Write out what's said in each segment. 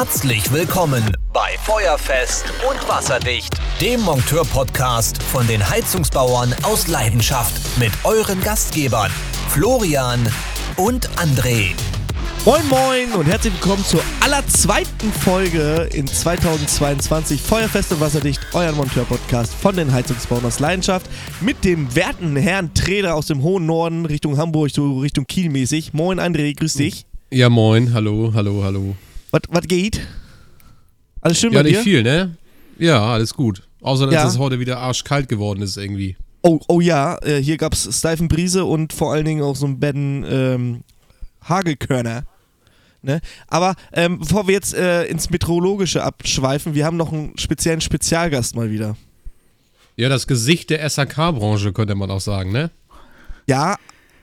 Herzlich willkommen bei Feuerfest und Wasserdicht, dem Monteur-Podcast von den Heizungsbauern aus Leidenschaft mit euren Gastgebern Florian und André. Moin Moin und herzlich willkommen zur allerzweiten Folge in 2022 Feuerfest und Wasserdicht, euer Monteur-Podcast von den Heizungsbauern aus Leidenschaft mit dem werten Herrn Treder aus dem hohen Norden Richtung Hamburg, so Richtung Kiel mäßig. Moin André, grüß dich. Ja, moin, hallo, hallo, hallo. Was geht? Alles schön Ja, bei nicht dir? viel, ne? Ja, alles gut. Außer, dass Ja. es heute wieder arschkalt geworden ist irgendwie. Oh, oh ja, äh, hier gab es steifen Brise und vor allen Dingen auch so ein Betten ähm, Hagelkörner. Ne? Aber ähm, bevor wir jetzt äh, ins Meteorologische abschweifen, wir haben noch einen speziellen Spezialgast mal wieder. Ja, das Gesicht der SAK-Branche könnte man auch sagen, ne? Ja,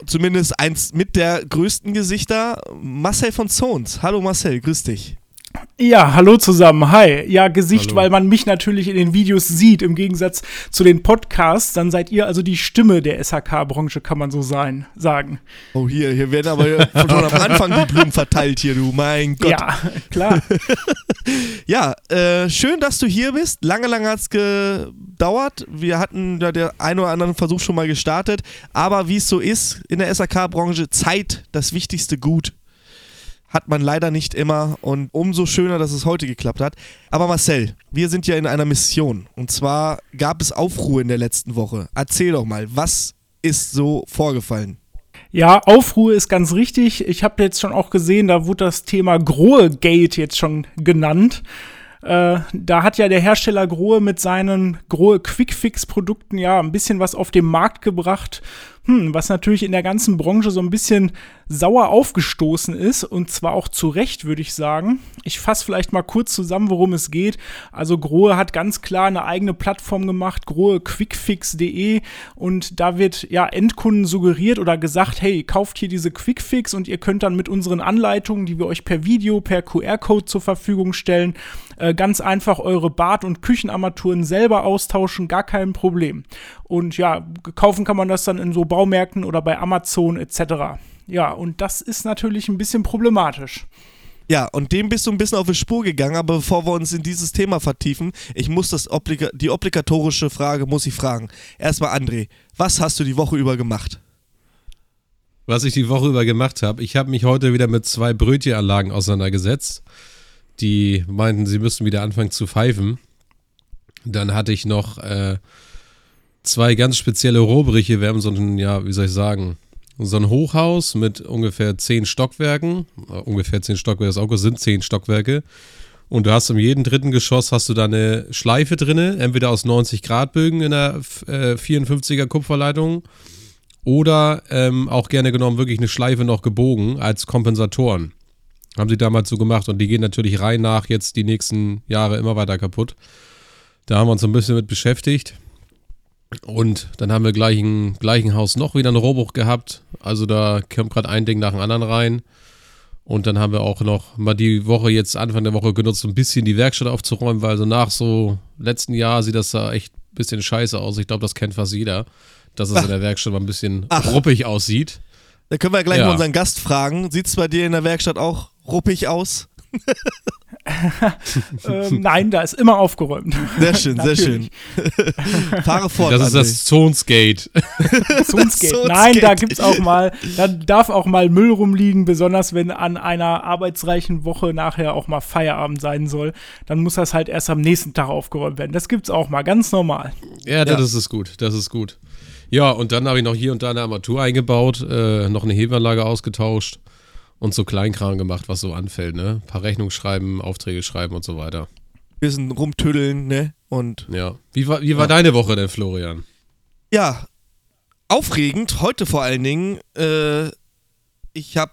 zumindest eins mit der größten Gesichter, Marcel von Zons. Hallo Marcel, grüß dich. Ja, hallo zusammen, hi. Ja, Gesicht, Hallo. weil man mich natürlich in den Videos sieht, im Gegensatz zu den Podcasts. Dann seid ihr also die Stimme der SHK-Branche, kann man so sein, sagen. Oh, hier, hier werden aber schon am Anfang die Blumen verteilt hier, du, mein Gott. Ja, klar. Ja, äh, schön, dass du hier bist. Lange, lange hat es gedauert. Wir hatten da der ein oder anderen Versuch schon mal gestartet. Aber wie es so ist in der SAK-Branche, Zeit, das wichtigste Gut, hat man leider nicht immer. Und umso schöner, dass es heute geklappt hat. Aber Marcel, wir sind ja in einer Mission. Und zwar gab es Aufruhr in der letzten Woche. Erzähl doch mal, was ist so vorgefallen? Ja, Aufruhr ist ganz richtig. Ich habe jetzt schon auch gesehen, da wurde das Thema Grohe-Gate jetzt schon genannt. Äh, da hat ja der Hersteller Grohe mit seinen Grohe Quick-Fix-Produkten ja ein bisschen was auf den Markt gebracht, hm, was natürlich in der ganzen Branche so ein bisschen sauer aufgestoßen ist und zwar auch zu Recht, würde ich sagen. Ich fasse vielleicht mal kurz zusammen, worum es geht. Also Grohe hat ganz klar eine eigene Plattform gemacht, grohequickfix.de und da wird ja Endkunden suggeriert oder gesagt, hey, kauft hier diese Quickfix und ihr könnt dann mit unseren Anleitungen, die wir euch per Video, per QR-Code zur Verfügung stellen, äh, ganz einfach eure Bad- und Küchenarmaturen selber austauschen, gar kein Problem. Und ja, kaufen kann man das dann in so Baumärkten oder bei Amazon etc. Ja, und das ist natürlich ein bisschen problematisch. Ja, und dem bist du ein bisschen auf die Spur gegangen, aber bevor wir uns in dieses Thema vertiefen, ich muss das obliga die obligatorische Frage muss ich fragen. Erstmal André, was hast du die Woche über gemacht? Was ich die Woche über gemacht habe, ich habe mich heute wieder mit zwei Brötchenanlagen auseinandergesetzt. Die meinten, sie müssten wieder anfangen zu pfeifen. Dann hatte ich noch äh, zwei ganz spezielle Rohbrüche. Wir haben so ein, ja, wie soll ich sagen, so ein Hochhaus mit ungefähr zehn Stockwerken. Äh, ungefähr zehn Stockwerke, das Auto sind zehn Stockwerke. Und du hast in jedem dritten Geschoss hast du da eine Schleife drinne, entweder aus 90 Grad Bögen in der äh, 54er Kupferleitung oder ähm, auch gerne genommen wirklich eine Schleife noch gebogen als Kompensatoren. Haben sie damals so gemacht und die gehen natürlich rein nach jetzt die nächsten Jahre immer weiter kaputt. Da haben wir uns ein bisschen mit beschäftigt. Und dann haben wir gleich im gleichen Haus noch wieder einen Rohrbruch gehabt. Also da kommt gerade ein Ding nach dem anderen rein. Und dann haben wir auch noch mal die Woche jetzt Anfang der Woche genutzt, um ein bisschen die Werkstatt aufzuräumen, weil so nach so letzten Jahr sieht das da echt ein bisschen scheiße aus. Ich glaube, das kennt fast jeder, dass es in der Werkstatt mal ein bisschen Ach. ruppig aussieht. Da können wir gleich Ja. mal unseren Gast fragen. Sieht es bei dir in der Werkstatt auch ruppig aus? ähm, nein, da ist immer aufgeräumt. Sehr schön, sehr schön. Fahre fort. Das ist André. das Zonsgate. Zonsgate. Nein, da gibt's auch mal, da darf auch mal Müll rumliegen, besonders wenn an einer arbeitsreichen Woche nachher auch mal Feierabend sein soll. Dann muss das halt erst am nächsten Tag aufgeräumt werden. Das gibt's auch mal, ganz normal. Ja, das ist gut, das ist gut. Ja, und dann habe ich noch hier und da eine Armatur eingebaut, äh, noch eine Hebeanlage ausgetauscht und so Kleinkram gemacht, was so anfällt, ne? Ein paar Rechnungen schreiben, Aufträge schreiben und so weiter. bisschen rumtüddeln, ne? Und Ja. Wie war, wie war Ja. deine Woche denn, Florian? ja, aufregend, heute vor allen Dingen. Äh, ich habe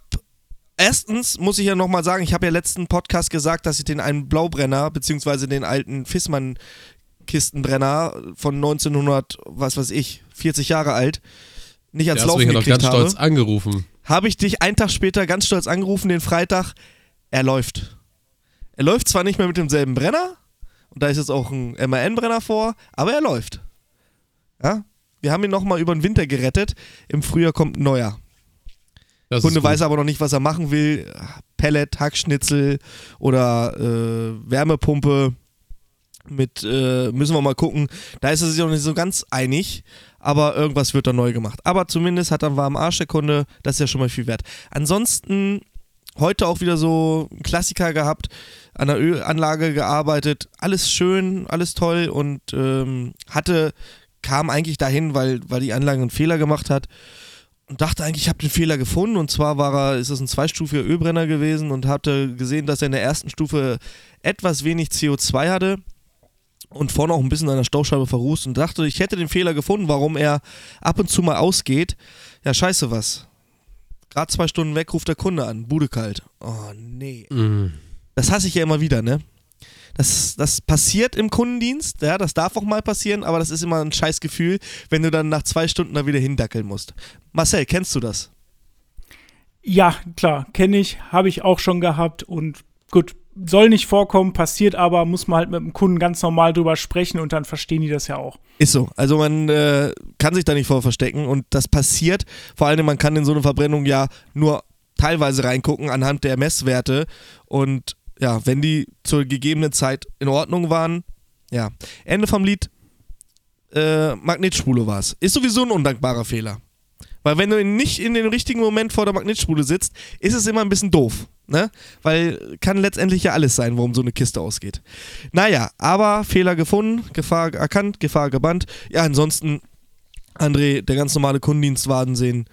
Erstens muss ich ja nochmal sagen, ich habe ja letzten Podcast gesagt, dass ich den einen Blaubrenner, beziehungsweise den alten Fissmann Kistenbrenner von 1900, was weiß ich, 40 Jahre alt, nicht ans hast du Laufen mich ja noch gekriegt ganz habe. stolz angerufen. habe ich dich einen Tag später ganz stolz angerufen, den Freitag. Er läuft. Er läuft zwar nicht mehr mit demselben Brenner, und da ist jetzt auch ein MAN-Brenner vor, aber er läuft. Ja? Wir haben ihn nochmal über den Winter gerettet. Im Frühjahr kommt ein neuer. Der Kunde weiß aber noch nicht, was er machen will. Pellet, Hackschnitzel oder äh, Wärmepumpe mit, äh, müssen wir mal gucken. Da ist er sich noch nicht so ganz einig, aber irgendwas wird da neu gemacht. Aber zumindest hat er einen warmen Arsch, der Kunde, das ist ja schon mal viel wert. Ansonsten heute auch wieder so einen Klassiker gehabt, an der Ölanlage gearbeitet, alles schön, alles toll. Und ähm, hatte, kam eigentlich dahin, weil, weil die Anlage einen Fehler gemacht hat. Und dachte eigentlich, ich habe den Fehler gefunden. Und zwar war er, ist es ein zweistufiger Ölbrenner gewesen und hatte gesehen, dass er in der ersten Stufe etwas wenig CO2 hatte und vorne auch ein bisschen an der Stauscheibe verrußt und dachte, ich hätte den Fehler gefunden, warum er ab und zu mal ausgeht. Ja, scheiße was. Gerade zwei Stunden weg ruft der Kunde an, Bude kalt. Oh nee. Mhm. Das hasse ich ja immer wieder, ne? Das, das passiert im Kundendienst, ja, das darf auch mal passieren, aber das ist immer ein scheiß Gefühl, wenn du dann nach zwei Stunden da wieder hindackeln musst. Marcel, kennst du das? Ja, klar, kenne ich, habe ich auch schon gehabt und gut, soll nicht vorkommen, passiert aber, muss man halt mit dem Kunden ganz normal drüber sprechen und dann verstehen die das ja auch. Ist so. Also man äh, kann sich da nicht vor verstecken und das passiert. Vor allem, man kann in so eine Verbrennung ja nur teilweise reingucken anhand der Messwerte und ja, wenn die zur gegebenen Zeit in Ordnung waren, ja. Ende vom Lied, äh, Magnetspule war es. Ist sowieso ein undankbarer Fehler. Weil wenn du nicht in den richtigen Moment vor der Magnetspule sitzt, ist es immer ein bisschen doof. Ne? Weil kann letztendlich ja alles sein, worum so eine Kiste ausgeht. Naja, aber Fehler gefunden, Gefahr erkannt, Gefahr gebannt. Ja, ansonsten, André, der ganz normale Kundendienst Kundendienstwaden sehen.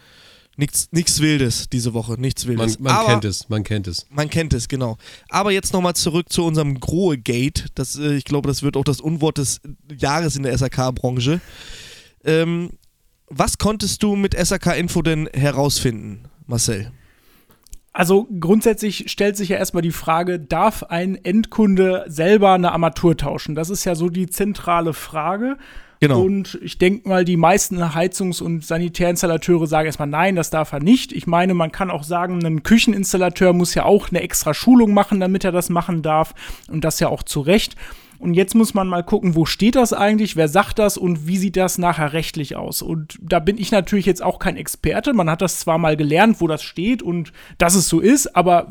Nichts, nichts Wildes diese Woche, nichts Wildes. Man, man kennt es, man kennt es. Man kennt es, genau. Aber jetzt nochmal zurück zu unserem Grohe-Gate. Das, äh, ich glaube, das wird auch das Unwort des Jahres in der SAK-Branche. Ähm, was konntest du mit SAK Info denn herausfinden, Marcel? Also grundsätzlich stellt sich ja erstmal die Frage, darf ein Endkunde selber eine Armatur tauschen? Das ist ja so die zentrale Frage. Genau. Und ich denke mal, die meisten Heizungs- und Sanitärinstallateure sagen erstmal, nein, das darf er nicht. Ich meine, man kann auch sagen, ein Kücheninstallateur muss ja auch eine extra Schulung machen, damit er das machen darf. Und das ja auch zu Recht. Und jetzt muss man mal gucken, wo steht das eigentlich, wer sagt das und wie sieht das nachher rechtlich aus. Und da bin ich natürlich jetzt auch kein Experte. Man hat das zwar mal gelernt, wo das steht und dass es so ist, aber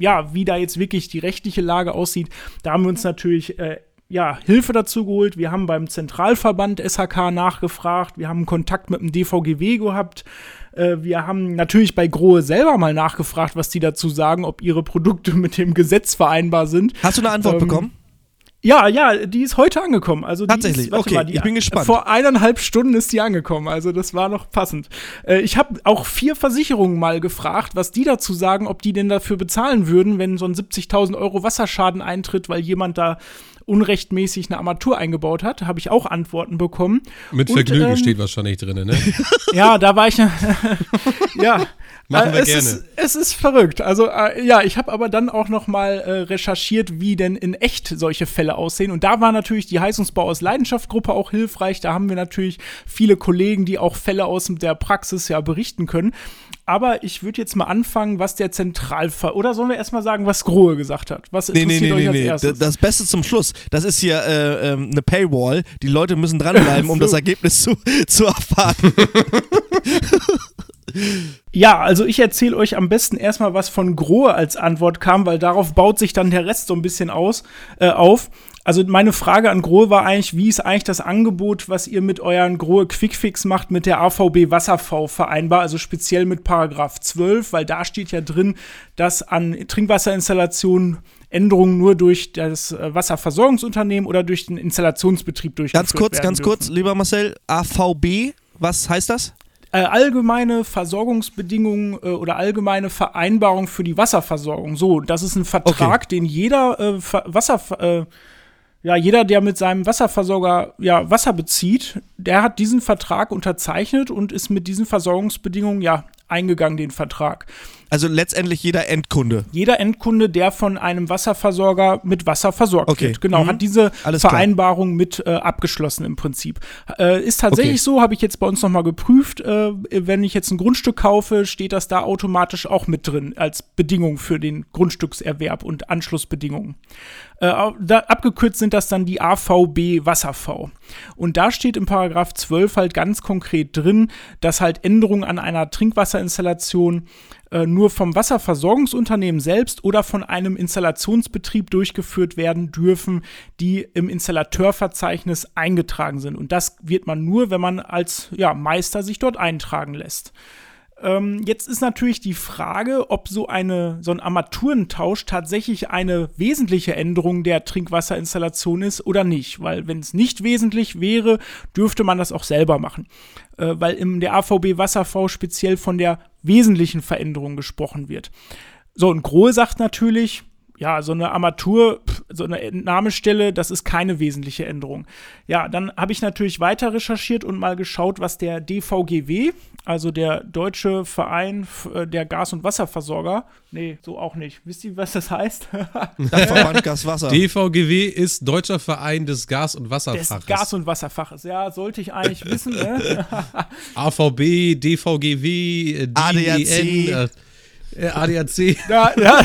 ja, wie da jetzt wirklich die rechtliche Lage aussieht, da haben wir uns natürlich äh, ja, Hilfe dazu geholt. Wir haben beim Zentralverband SHK nachgefragt. Wir haben Kontakt mit dem DVGW gehabt. Äh, wir haben natürlich bei Grohe selber mal nachgefragt, was die dazu sagen, ob ihre Produkte mit dem Gesetz vereinbar sind. Hast du eine Antwort ähm, bekommen? Ja, ja, die ist heute angekommen. Also Tatsächlich, ist, okay, mal, die, ich bin gespannt. Vor eineinhalb Stunden ist die angekommen, also das war noch passend. Äh, ich habe auch vier Versicherungen mal gefragt, was die dazu sagen, ob die denn dafür bezahlen würden, wenn so ein 70.000 Euro Wasserschaden eintritt, weil jemand da unrechtmäßig eine Armatur eingebaut hat, habe ich auch Antworten bekommen. Mit Vergnügen ähm, steht wahrscheinlich drin, ne? ja, da war ich, ja, Machen wir äh, es gerne. Ist, es ist verrückt. Also äh, ja, ich habe aber dann auch noch mal äh, recherchiert, wie denn in echt solche Fälle aussehen. Und da war natürlich die Heizungsbau aus Leidenschaft Gruppe auch hilfreich. Da haben wir natürlich viele Kollegen, die auch Fälle aus der Praxis ja berichten können. Aber ich würde jetzt mal anfangen, was der Zentralfall oder sollen wir erstmal sagen, was Grohe gesagt hat? Was interessiert nee, nee, nee, euch als nee. erstes? Das Beste zum Schluss. Das ist hier äh, ähm, eine Paywall. Die Leute müssen dranbleiben, um das Ergebnis zu, zu erfahren. Ja, also ich erzähle euch am besten erstmal, was von Grohe als Antwort kam, weil darauf baut sich dann der Rest so ein bisschen aus, äh, auf. Also meine Frage an Grohe war eigentlich, wie ist eigentlich das Angebot, was ihr mit euren Grohe Quickfix macht, mit der AVB Wasserv vereinbar, also speziell mit Paragraph 12, weil da steht ja drin, dass an Trinkwasserinstallationen Änderungen nur durch das äh, Wasserversorgungsunternehmen oder durch den Installationsbetrieb durchgeführt Ganz kurz, werden ganz dürfen. kurz, lieber Marcel, AVB, was heißt das? Äh, allgemeine Versorgungsbedingungen äh, oder allgemeine Vereinbarung für die Wasserversorgung. So, das ist ein Vertrag, okay. den jeder äh, Wasser äh, ja, jeder, der mit seinem Wasserversorger ja, Wasser bezieht, der hat diesen Vertrag unterzeichnet und ist mit diesen Versorgungsbedingungen ja eingegangen, den Vertrag. Also letztendlich jeder Endkunde. Jeder Endkunde, der von einem Wasserversorger mit Wasser versorgt okay. wird. Genau, mhm. hat diese Alles Vereinbarung klar. mit äh, abgeschlossen im Prinzip. Äh, ist tatsächlich okay. so, habe ich jetzt bei uns nochmal geprüft. Äh, wenn ich jetzt ein Grundstück kaufe, steht das da automatisch auch mit drin als Bedingung für den Grundstückserwerb und Anschlussbedingungen. Äh, da, abgekürzt sind das dann die AVB Wasserv. Und da steht im Paragraph 12 halt ganz konkret drin, dass halt Änderungen an einer Trinkwasser Wasserinstallation äh, nur vom Wasserversorgungsunternehmen selbst oder von einem Installationsbetrieb durchgeführt werden dürfen, die im Installateurverzeichnis eingetragen sind. Und das wird man nur, wenn man als ja, Meister sich dort eintragen lässt. Ähm, jetzt ist natürlich die Frage, ob so, eine, so ein Armaturentausch tatsächlich eine wesentliche Änderung der Trinkwasserinstallation ist oder nicht. Weil wenn es nicht wesentlich wäre, dürfte man das auch selber machen. Äh, weil im der AVB Wasserv speziell von der wesentlichen Veränderung gesprochen wird. So, und Grohe sagt natürlich, ja, so eine Armatur, so eine Entnahmestelle, das ist keine wesentliche Änderung. Ja, dann habe ich natürlich weiter recherchiert und mal geschaut, was der DVGW, also der Deutsche Verein äh, der Gas- und Wasserversorger, nee, so auch nicht. Wisst ihr, was das heißt? Verband Gas Wasser. DVGW ist Deutscher Verein des Gas- und Wasserfaches. Des Gas- und Wasserfaches, ja, sollte ich eigentlich wissen. Ne? AVB, DVGW, DEN, ADAC. Äh, ADAC. Ja, ja,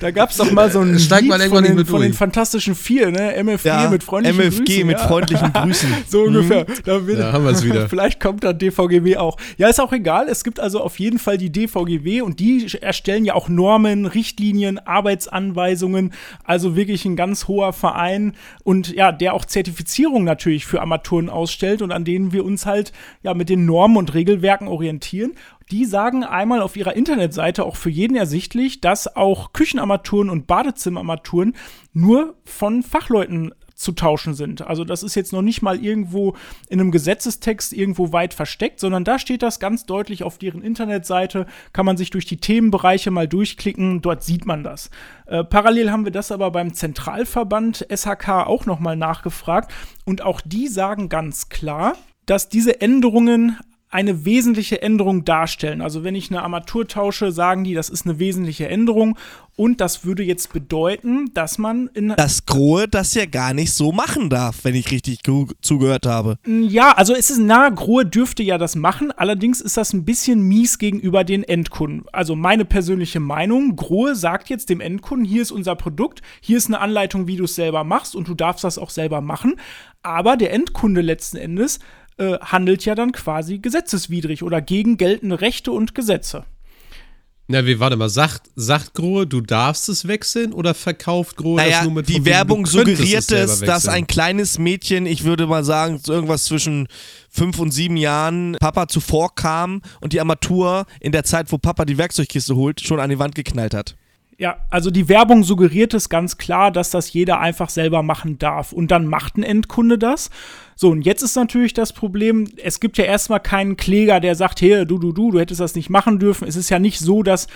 da gab es doch mal so ein Steig mal von, den, von den Fantastischen Vier, ne? MFG ja, mit freundlichen MFG Grüßen. MFG mit ja. freundlichen Grüßen. so ungefähr. Mhm. Da, da haben wir es wieder. Vielleicht kommt dann DVGW auch. Ja, ist auch egal. Es gibt also auf jeden Fall die DVGW und die erstellen ja auch Normen, Richtlinien, Arbeitsanweisungen. Also wirklich ein ganz hoher Verein und ja, der auch Zertifizierung natürlich für Armaturen ausstellt und an denen wir uns halt ja mit den Normen und Regelwerken orientieren die sagen einmal auf ihrer Internetseite auch für jeden ersichtlich, dass auch Küchenarmaturen und Badezimmerarmaturen nur von Fachleuten zu tauschen sind. Also das ist jetzt noch nicht mal irgendwo in einem Gesetzestext irgendwo weit versteckt, sondern da steht das ganz deutlich auf deren Internetseite, kann man sich durch die Themenbereiche mal durchklicken, dort sieht man das. Äh, parallel haben wir das aber beim Zentralverband SHK auch nochmal nachgefragt und auch die sagen ganz klar, dass diese Änderungen eine wesentliche Änderung darstellen. Also wenn ich eine Armatur tausche, sagen die, das ist eine wesentliche Änderung und das würde jetzt bedeuten, dass man in das Grohe das ja gar nicht so machen darf, wenn ich richtig zugehört habe. Ja, also es ist nah, Grohe dürfte ja das machen, allerdings ist das ein bisschen mies gegenüber den Endkunden. Also meine persönliche Meinung, Grohe sagt jetzt dem Endkunden, hier ist unser Produkt, hier ist eine Anleitung, wie du es selber machst und du darfst das auch selber machen, aber der Endkunde letzten Endes äh, handelt ja dann quasi gesetzeswidrig oder gegen geltende Rechte und Gesetze. Na, wie, warte mal, sagt, sagt Grohe, du darfst es wechseln oder verkauft Grohe naja, das nur mit Die Werbung suggeriert es, dass ein kleines Mädchen, ich würde mal sagen, irgendwas zwischen fünf und sieben Jahren Papa zuvor kam und die Armatur in der Zeit, wo Papa die Werkzeugkiste holt, schon an die Wand geknallt hat. Ja, also die Werbung suggeriert es ganz klar, dass das jeder einfach selber machen darf. Und dann macht ein Endkunde das. So, und jetzt ist natürlich das Problem, es gibt ja erstmal keinen Kläger, der sagt, hey, du, du, du, du hättest das nicht machen dürfen. Es ist ja nicht so, dass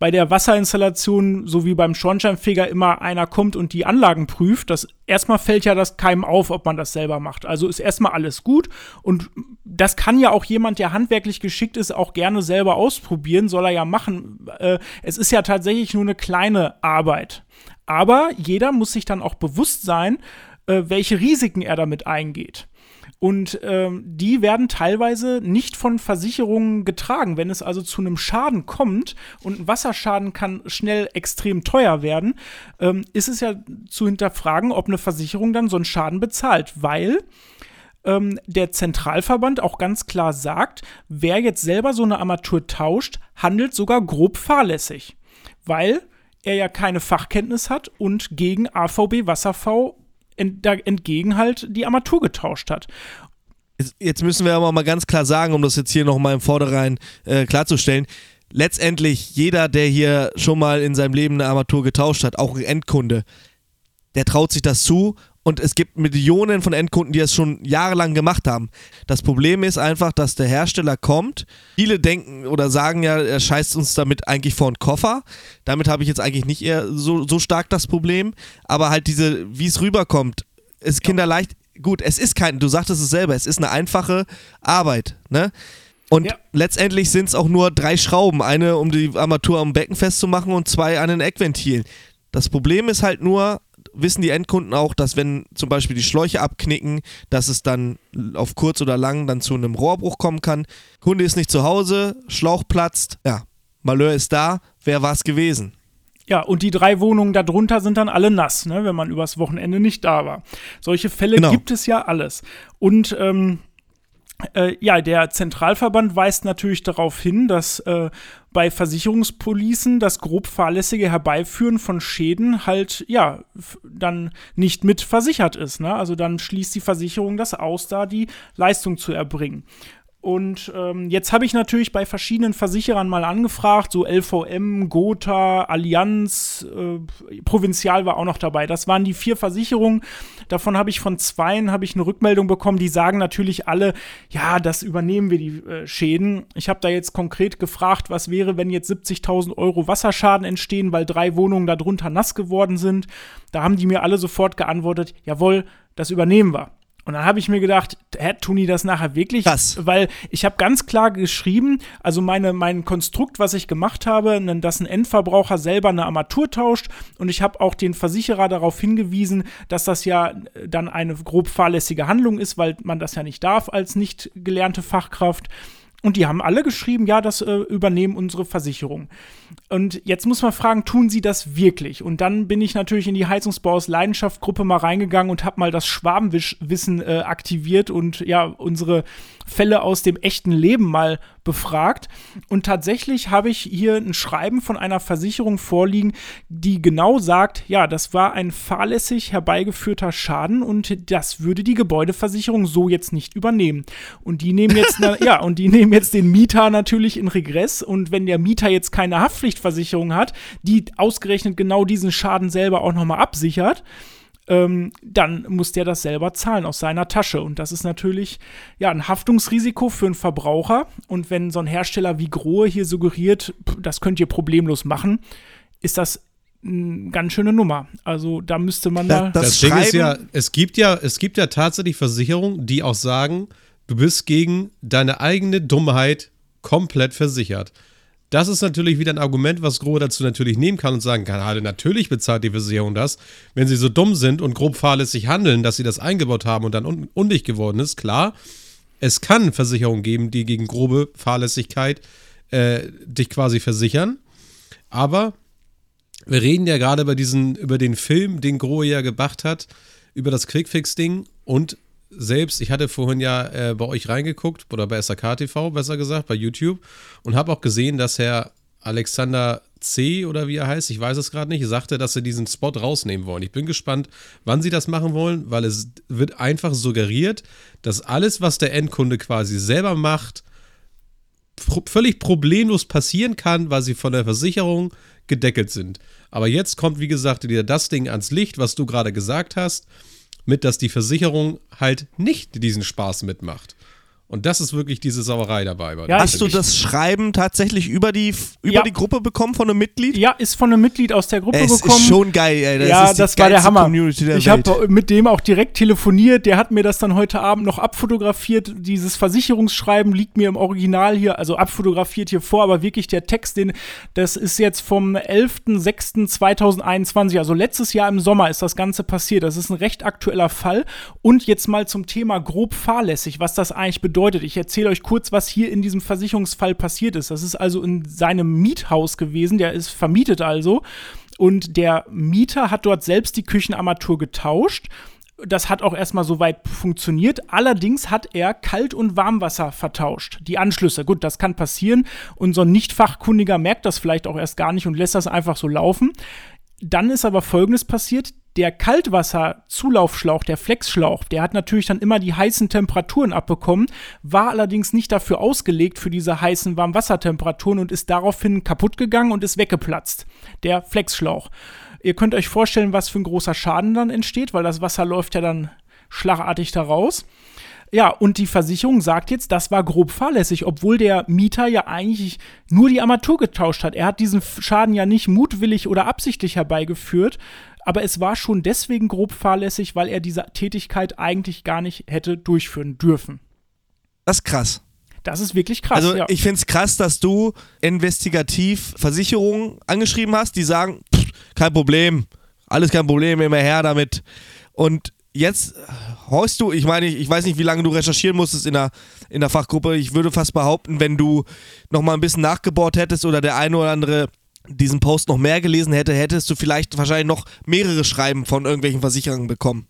bei der Wasserinstallation, so wie beim Schornsteinfeger, immer einer kommt und die Anlagen prüft. Das erstmal fällt ja das keinem auf, ob man das selber macht. Also ist erstmal alles gut. Und das kann ja auch jemand, der handwerklich geschickt ist, auch gerne selber ausprobieren, soll er ja machen. Äh, es ist ja tatsächlich nur eine kleine Arbeit. Aber jeder muss sich dann auch bewusst sein, äh, welche Risiken er damit eingeht. Und ähm, die werden teilweise nicht von Versicherungen getragen. Wenn es also zu einem Schaden kommt und ein Wasserschaden kann schnell extrem teuer werden, ähm, ist es ja zu hinterfragen, ob eine Versicherung dann so einen Schaden bezahlt, weil ähm, der Zentralverband auch ganz klar sagt, wer jetzt selber so eine Armatur tauscht, handelt sogar grob fahrlässig, weil er ja keine Fachkenntnis hat und gegen AVB Wasserv ent, entgegen halt die Armatur getauscht hat. Jetzt müssen wir aber mal ganz klar sagen, um das jetzt hier nochmal im Vorderein äh, klarzustellen. Letztendlich, jeder, der hier schon mal in seinem Leben eine Armatur getauscht hat, auch ein Endkunde, der traut sich das zu und es gibt Millionen von Endkunden, die das schon jahrelang gemacht haben. Das Problem ist einfach, dass der Hersteller kommt. Viele denken oder sagen ja, er scheißt uns damit eigentlich vor den Koffer. Damit habe ich jetzt eigentlich nicht eher so, so stark das Problem. Aber halt diese, wie es rüberkommt, ist kinderleicht. Gut, es ist kein, du sagtest es selber, es ist eine einfache Arbeit, ne? Und ja. letztendlich sind es auch nur drei Schrauben. Eine, um die Armatur am Becken festzumachen und zwei an den Eckventilen. Das Problem ist halt nur, wissen die Endkunden auch, dass wenn zum Beispiel die Schläuche abknicken, dass es dann auf kurz oder lang dann zu einem Rohrbruch kommen kann. Kunde ist nicht zu Hause, Schlauch platzt, ja, Malheur ist da, wer war es gewesen? Ja, und die drei Wohnungen darunter sind dann alle nass, ne, wenn man übers Wochenende nicht da war. Solche Fälle genau. gibt es ja alles. Und ähm, Äh, ja, der Zentralverband weist natürlich darauf hin, dass äh, bei Versicherungspolicen das grob fahrlässige Herbeiführen von Schäden halt, ja, dann nicht mit versichert ist. Ne? Also dann schließt die Versicherung das aus, da die Leistung zu erbringen. Und ähm, jetzt habe ich natürlich bei verschiedenen Versicherern mal angefragt, so LVM, Gotha, Allianz, äh, Provinzial war auch noch dabei. Das waren die vier Versicherungen. Davon habe ich von zweien habe ich eine Rückmeldung bekommen. Die sagen natürlich alle, ja, das übernehmen wir die äh, Schäden. Ich habe da jetzt konkret gefragt, was wäre, wenn jetzt 70.000 Euro Wasserschaden entstehen, weil drei Wohnungen darunter nass geworden sind. Da haben die mir alle sofort geantwortet, jawohl, das übernehmen wir. Und dann habe ich mir gedacht, hä, tun die das nachher wirklich? Was? Weil ich habe ganz klar geschrieben, also meine, mein Konstrukt, was ich gemacht habe, dass ein Endverbraucher selber eine Armatur tauscht und ich habe auch den Versicherer darauf hingewiesen, dass das ja dann eine grob fahrlässige Handlung ist, weil man das ja nicht darf als nicht gelernte Fachkraft. Und die haben alle geschrieben, ja, das äh, übernehmen unsere Versicherung. Und jetzt muss man fragen, tun sie das wirklich? Und dann bin ich natürlich in die Heizungsbaus Gruppe mal reingegangen und habe mal das Schwabenwissen äh, aktiviert und ja, unsere Fälle aus dem echten Leben mal befragt. Und tatsächlich habe ich hier ein Schreiben von einer Versicherung vorliegen, die genau sagt, ja, das war ein fahrlässig herbeigeführter Schaden und das würde die Gebäudeversicherung so jetzt nicht übernehmen. Und die nehmen jetzt, ja, und die nehmen jetzt den Mieter natürlich in Regress. Und wenn der Mieter jetzt keine Haftpflichtversicherung hat, die ausgerechnet genau diesen Schaden selber auch nochmal absichert, ähm, dann muss der das selber zahlen aus seiner Tasche. Und das ist natürlich ja ein Haftungsrisiko für einen Verbraucher. Und wenn so ein Hersteller wie Grohe hier suggeriert, das könnt ihr problemlos machen, ist das eine ganz schöne Nummer. Also da müsste man da. Das, das Ding ist ja, es gibt ja, es gibt ja tatsächlich Versicherungen, die auch sagen, du bist gegen deine eigene Dummheit komplett versichert. Das ist natürlich wieder ein Argument, was Grohe dazu natürlich nehmen kann und sagen kann, halt, natürlich bezahlt die Versicherung das. Wenn sie so dumm sind und grob fahrlässig handeln, dass sie das eingebaut haben und dann un undicht geworden ist, klar, es kann Versicherungen geben, die gegen grobe Fahrlässigkeit äh, dich quasi versichern. Aber wir reden ja gerade über diesen, über den Film, den Grohe ja gemacht hat, über das Quickfix-Ding und selbst, ich hatte vorhin ja äh, bei euch reingeguckt, oder bei SAK TV, besser gesagt, bei YouTube, und habe auch gesehen, dass Herr Alexander C. oder wie er heißt, ich weiß es gerade nicht, sagte, dass sie diesen Spot rausnehmen wollen. Ich bin gespannt, wann sie das machen wollen, weil es wird einfach suggeriert, dass alles, was der Endkunde quasi selber macht, pro völlig problemlos passieren kann, weil sie von der Versicherung gedeckelt sind. Aber jetzt kommt, wie gesagt, wieder das Ding ans Licht, was du gerade gesagt hast mit, dass die Versicherung halt nicht diesen Spaß mitmacht. Und das ist wirklich diese Sauerei dabei. Ja, Hast du das Schreiben tatsächlich über die, über ja. die Gruppe bekommen von einem Mitglied? Ja, ist von einem Mitglied aus der Gruppe es bekommen. Ist schon geil, ey. Das ja, das war der Hammer. Der ich habe mit dem auch direkt telefoniert. Der hat mir das dann heute Abend noch abfotografiert. Dieses Versicherungsschreiben liegt mir im Original hier, also abfotografiert hier vor, aber wirklich der Text, den, das ist jetzt vom 11.06.2021, also letztes Jahr im Sommer ist das Ganze passiert. Das ist ein recht aktueller Fall. Und jetzt mal zum Thema grob fahrlässig, was das eigentlich bedeutet bedeutet. Ich erzähle euch kurz, was hier in diesem Versicherungsfall passiert ist. Das ist also in seinem Miethaus gewesen, der ist vermietet also. Und der Mieter hat dort selbst die Küchenarmatur getauscht. Das hat auch erstmal soweit funktioniert. Allerdings hat er Kalt- und Warmwasser vertauscht. Die Anschlüsse. Gut, das kann passieren. Und so Nicht-Fachkundiger merkt das vielleicht auch erst gar nicht und lässt das einfach so laufen. Dann ist aber Folgendes passiert. Der Kaltwasserzulaufschlauch, der Flexschlauch, der hat natürlich dann immer die heißen Temperaturen abbekommen, war allerdings nicht dafür ausgelegt für diese heißen Warmwassertemperaturen und ist daraufhin kaputt gegangen und ist weggeplatzt. Der Flexschlauch. Ihr könnt euch vorstellen, was für ein großer Schaden dann entsteht, weil das Wasser läuft ja dann schlagartig da raus. Ja, und die Versicherung sagt jetzt, das war grob fahrlässig, obwohl der Mieter ja eigentlich nur die Armatur getauscht hat. Er hat diesen Schaden ja nicht mutwillig oder absichtlich herbeigeführt, aber es war schon deswegen grob fahrlässig, weil er diese Tätigkeit eigentlich gar nicht hätte durchführen dürfen. Das ist krass. Das ist wirklich krass. Also ja. ich finde es krass, dass du investigativ Versicherungen angeschrieben hast, die sagen, pff, kein Problem, alles kein Problem, immer her damit. Und jetzt horchst du, ich meine, ich, weiß nicht, wie lange du recherchieren musstest in der, in der Fachgruppe. Ich würde fast behaupten, wenn du noch mal ein bisschen nachgebohrt hättest oder der eine oder andere diesen Post noch mehr gelesen hätte, hättest du vielleicht wahrscheinlich noch mehrere Schreiben von irgendwelchen Versicherungen bekommen.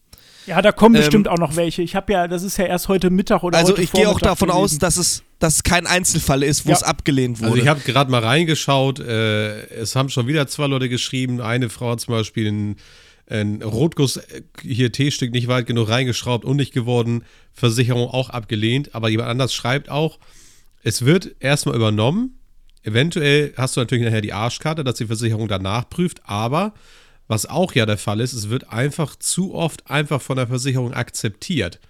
Ja, da kommen ähm, bestimmt auch noch welche. Ich habe ja, das ist ja erst heute Mittag oder Also heute ich gehe auch davon gewesen. aus, dass es, dass es kein Einzelfall ist, wo ja. es abgelehnt wurde. Also ich habe gerade mal reingeschaut. Äh, es haben schon wieder zwei Leute geschrieben. Eine Frau hat zum Beispiel ein, ein Rotguss äh, hier T-Stück nicht weit genug reingeschraubt und nicht geworden. Versicherung auch abgelehnt. Aber jemand anders schreibt auch, es wird erstmal übernommen. Eventuell hast du natürlich nachher die Arschkarte, dass die Versicherung danach prüft, aber was auch ja der Fall ist, es wird einfach zu oft einfach von der Versicherung akzeptiert.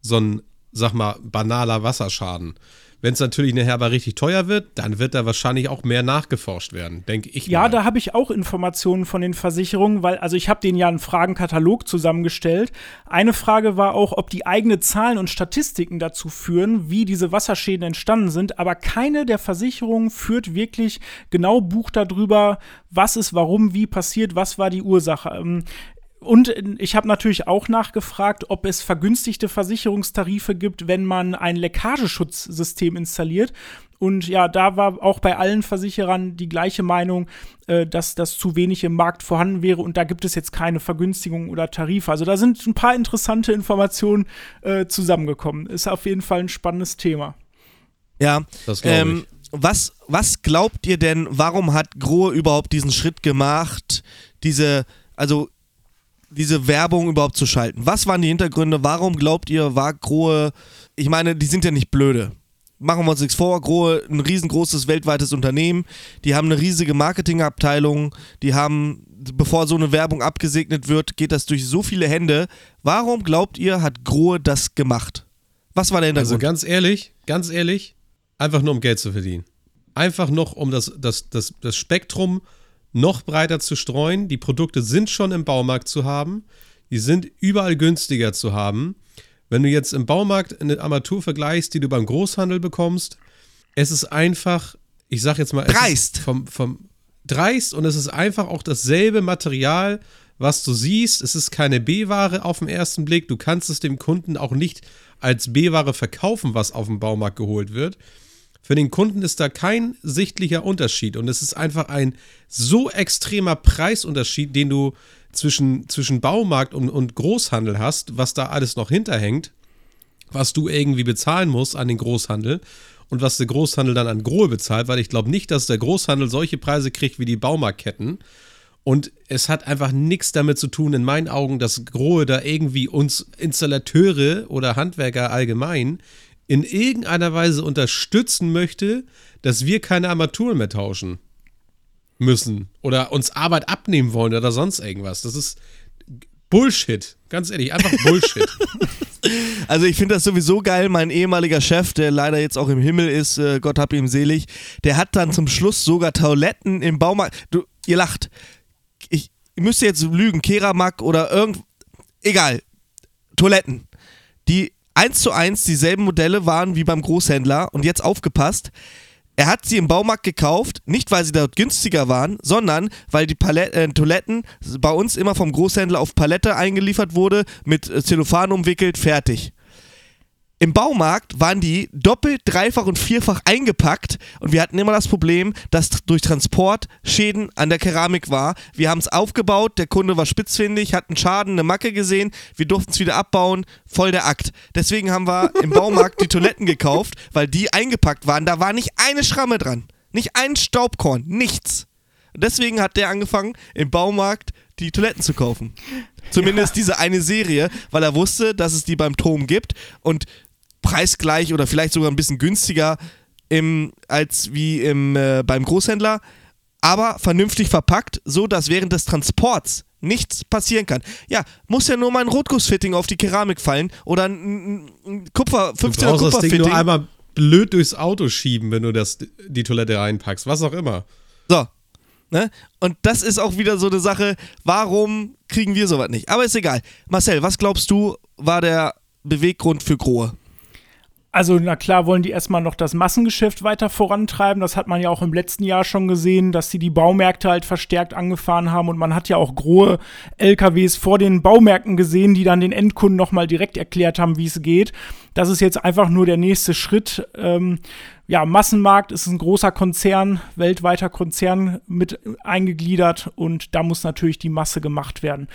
So ein, sag mal, banaler Wasserschaden. Wenn es natürlich nachher aber richtig teuer wird, dann wird da wahrscheinlich auch mehr nachgeforscht werden, denke ich. Ja, mal. da habe ich auch Informationen von den Versicherungen, weil, also ich habe denen ja einen Fragenkatalog zusammengestellt. Eine Frage war auch, ob die eigene Zahlen und Statistiken dazu führen, wie diese Wasserschäden entstanden sind. Aber keine der Versicherungen führt wirklich genau Buch darüber, was ist, warum, wie passiert, was war die Ursache. Und ich habe natürlich auch nachgefragt, ob es vergünstigte Versicherungstarife gibt, wenn man ein Leckageschutzsystem installiert. Und ja, da war auch bei allen Versicherern die gleiche Meinung, äh, dass das zu wenig im Markt vorhanden wäre. Und da gibt es jetzt keine Vergünstigung oder Tarife. Also da sind ein paar interessante Informationen äh, zusammengekommen. Ist auf jeden Fall ein spannendes Thema. Ja, das glaube ähm, ich. Was, was glaubt ihr denn, warum hat Grohe überhaupt diesen Schritt gemacht, diese, also diese Werbung überhaupt zu schalten? Was waren die Hintergründe? Warum glaubt ihr, war Grohe, ich meine, die sind ja nicht blöde. Machen wir uns nichts vor, Grohe, ein riesengroßes weltweites Unternehmen, die haben eine riesige Marketingabteilung, die haben, bevor so eine Werbung abgesegnet wird, geht das durch so viele Hände. Warum glaubt ihr, hat Grohe das gemacht? Was war der Hintergrund? Also ganz ehrlich, ganz ehrlich, einfach nur um Geld zu verdienen. Einfach noch um das, das, das, das Spektrum noch breiter zu streuen. Die Produkte sind schon im Baumarkt zu haben. Die sind überall günstiger zu haben. Wenn du jetzt im Baumarkt eine Armatur vergleichst, die du beim Großhandel bekommst, es ist einfach, ich sag jetzt mal, dreist. vom, vom dreist und es ist einfach auch dasselbe Material, was du siehst. Es ist keine B-Ware auf den ersten Blick. Du kannst es dem Kunden auch nicht als B-Ware verkaufen, was auf dem Baumarkt geholt wird. Für den Kunden ist da kein sichtlicher Unterschied und es ist einfach ein so extremer Preisunterschied, den du zwischen, zwischen Baumarkt und, und Großhandel hast, was da alles noch hinterhängt, was du irgendwie bezahlen musst an den Großhandel und was der Großhandel dann an Grohe bezahlt, weil ich glaube nicht, dass der Großhandel solche Preise kriegt wie die Baumarktketten. Und es hat einfach nichts damit zu tun, in meinen Augen, dass Grohe da irgendwie uns Installateure oder Handwerker allgemein in irgendeiner Weise unterstützen möchte, dass wir keine Armaturen mehr tauschen müssen oder uns Arbeit abnehmen wollen oder sonst irgendwas. Das ist Bullshit. Ganz ehrlich, einfach Bullshit. Also ich finde das sowieso geil. Mein ehemaliger Chef, der leider jetzt auch im Himmel ist, äh, Gott hab ihm selig, der hat dann zum Schluss sogar Toiletten im Baumarkt. Du, ihr lacht. Ich, ich müsste jetzt lügen, Keramak oder irgend. Egal. Toiletten. Die eins zu eins dieselben Modelle waren wie beim Großhändler und jetzt aufgepasst. Er hat sie im Baumarkt gekauft, nicht weil sie dort günstiger waren, sondern weil die Palette, äh, Toiletten bei uns immer vom Großhändler auf Palette eingeliefert wurde, mit äh, Zellophan umwickelt, fertig. Im Baumarkt waren die doppelt, dreifach und vierfach eingepackt und wir hatten immer das Problem, dass durch Transport Schäden an der Keramik war. Wir haben es aufgebaut, der Kunde war spitzfindig, hat einen Schaden, eine Macke gesehen, wir durften es wieder abbauen, voll der Akt. Deswegen haben wir im Baumarkt die Toiletten gekauft, weil die eingepackt waren. Da war nicht eine Schramme dran, nicht ein Staubkorn, nichts. Und deswegen hat der angefangen, im Baumarkt die Toiletten zu kaufen. Zumindest ja. diese eine Serie, weil er wusste, dass es die beim Turm gibt und preisgleich oder vielleicht sogar ein bisschen günstiger im, als wie im, äh, beim Großhändler, aber vernünftig verpackt, so dass während des Transports nichts passieren kann. Ja, muss ja nur mal ein Rotgussfitting auf die Keramik fallen oder ein, ein Kupfer, 15er du brauchst das Ding nur einmal blöd durchs Auto schieben, wenn du das, die Toilette reinpackst, was auch immer. So. Ne? Und das ist auch wieder so eine Sache, warum kriegen wir sowas nicht? Aber ist egal. Marcel, was glaubst du, war der Beweggrund für Grohe? Also, na klar, wollen die erstmal noch das Massengeschäft weiter vorantreiben. Das hat man ja auch im letzten Jahr schon gesehen, dass sie die Baumärkte halt verstärkt angefahren haben. Und man hat ja auch große LKWs vor den Baumärkten gesehen, die dann den Endkunden nochmal direkt erklärt haben, wie es geht. Das ist jetzt einfach nur der nächste Schritt. Ähm, ja, Massenmarkt ist ein großer Konzern, weltweiter Konzern mit eingegliedert und da muss natürlich die Masse gemacht werden.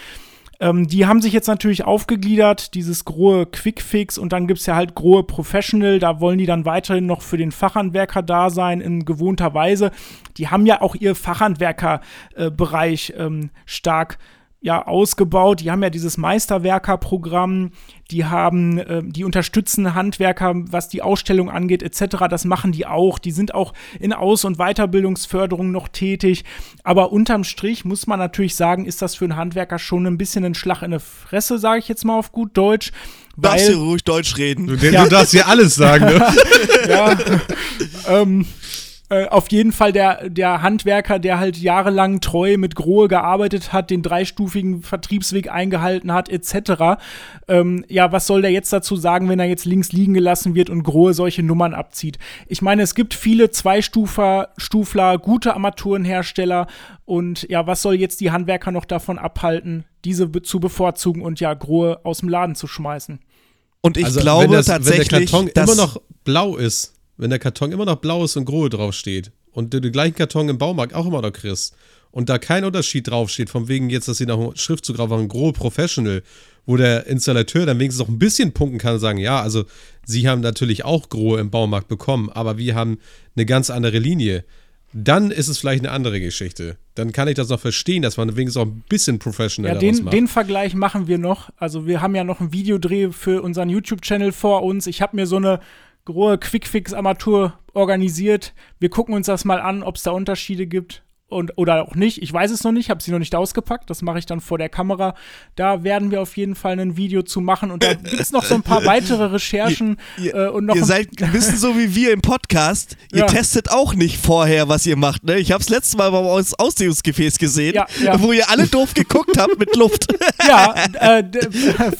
Ähm, die haben sich jetzt natürlich aufgegliedert, dieses Grohe Quickfix und dann gibt es ja halt Grohe Professional, da wollen die dann weiterhin noch für den Fachhandwerker da sein in gewohnter Weise. Die haben ja auch ihr Fachhandwerkerbereich äh, ähm, stark ja ausgebaut. Die haben ja dieses Meisterwerker-Programm, die haben, äh, die unterstützen Handwerker, was die Ausstellung angeht, etc. Das machen die auch. Die sind auch in Aus- und Weiterbildungsförderung noch tätig. Aber unterm Strich muss man natürlich sagen, ist das für einen Handwerker schon ein bisschen ein Schlag in die Fresse, sage ich jetzt mal auf gut Deutsch. Darfst du ruhig Deutsch reden? Du, ja. du darfst ja alles sagen, ne? ja. ähm, äh, auf jeden Fall der, der Handwerker, der halt jahrelang treu mit Grohe gearbeitet hat, den dreistufigen Vertriebsweg eingehalten hat, etc. Ähm, ja, was soll der jetzt dazu sagen, wenn er jetzt links liegen gelassen wird und Grohe solche Nummern abzieht? Ich meine, es gibt viele Zweistufer, Stufler, gute Armaturenhersteller und ja, was soll jetzt die Handwerker noch davon abhalten, diese be zu bevorzugen und ja, Grohe aus dem Laden zu schmeißen? Und ich also, glaube das, tatsächlich, wenn der Karton immer noch blau ist, wenn der Karton immer noch blau ist und Grohe draufsteht und du den gleichen Karton im Baumarkt auch immer noch kriegst und da kein Unterschied draufsteht, von wegen jetzt, dass sie nach Schriftzug drauf haben, Grohe Professional, wo der Installateur dann wenigstens noch ein bisschen punkten kann und sagen, ja, also sie haben natürlich auch Grohe im Baumarkt bekommen, aber wir haben eine ganz andere Linie. Dann ist es vielleicht eine andere Geschichte. Dann kann ich das noch verstehen, dass man wenigstens auch ein bisschen professionell ja, den, macht. Den Vergleich machen wir noch. Also wir haben ja noch ein Videodreh für unseren YouTube-Channel vor uns. Ich habe mir so eine große Quickfix-Armatur organisiert. Wir gucken uns das mal an, ob es da Unterschiede gibt und oder auch nicht. Ich weiß es noch nicht, habe sie noch nicht ausgepackt. Das mache ich dann vor der Kamera. Da werden wir auf jeden Fall ein Video zu machen und da gibt es noch so ein paar weitere Recherchen ihr, äh, und noch. Ihr seid ein bisschen so wie wir im Podcast. Ihr ja. testet auch nicht vorher, was ihr macht. Ne? Ich habe es letztes Mal beim Aus Ausdehnungsgefäß gesehen, ja, ja. wo ihr alle doof geguckt habt mit Luft. Ja, äh,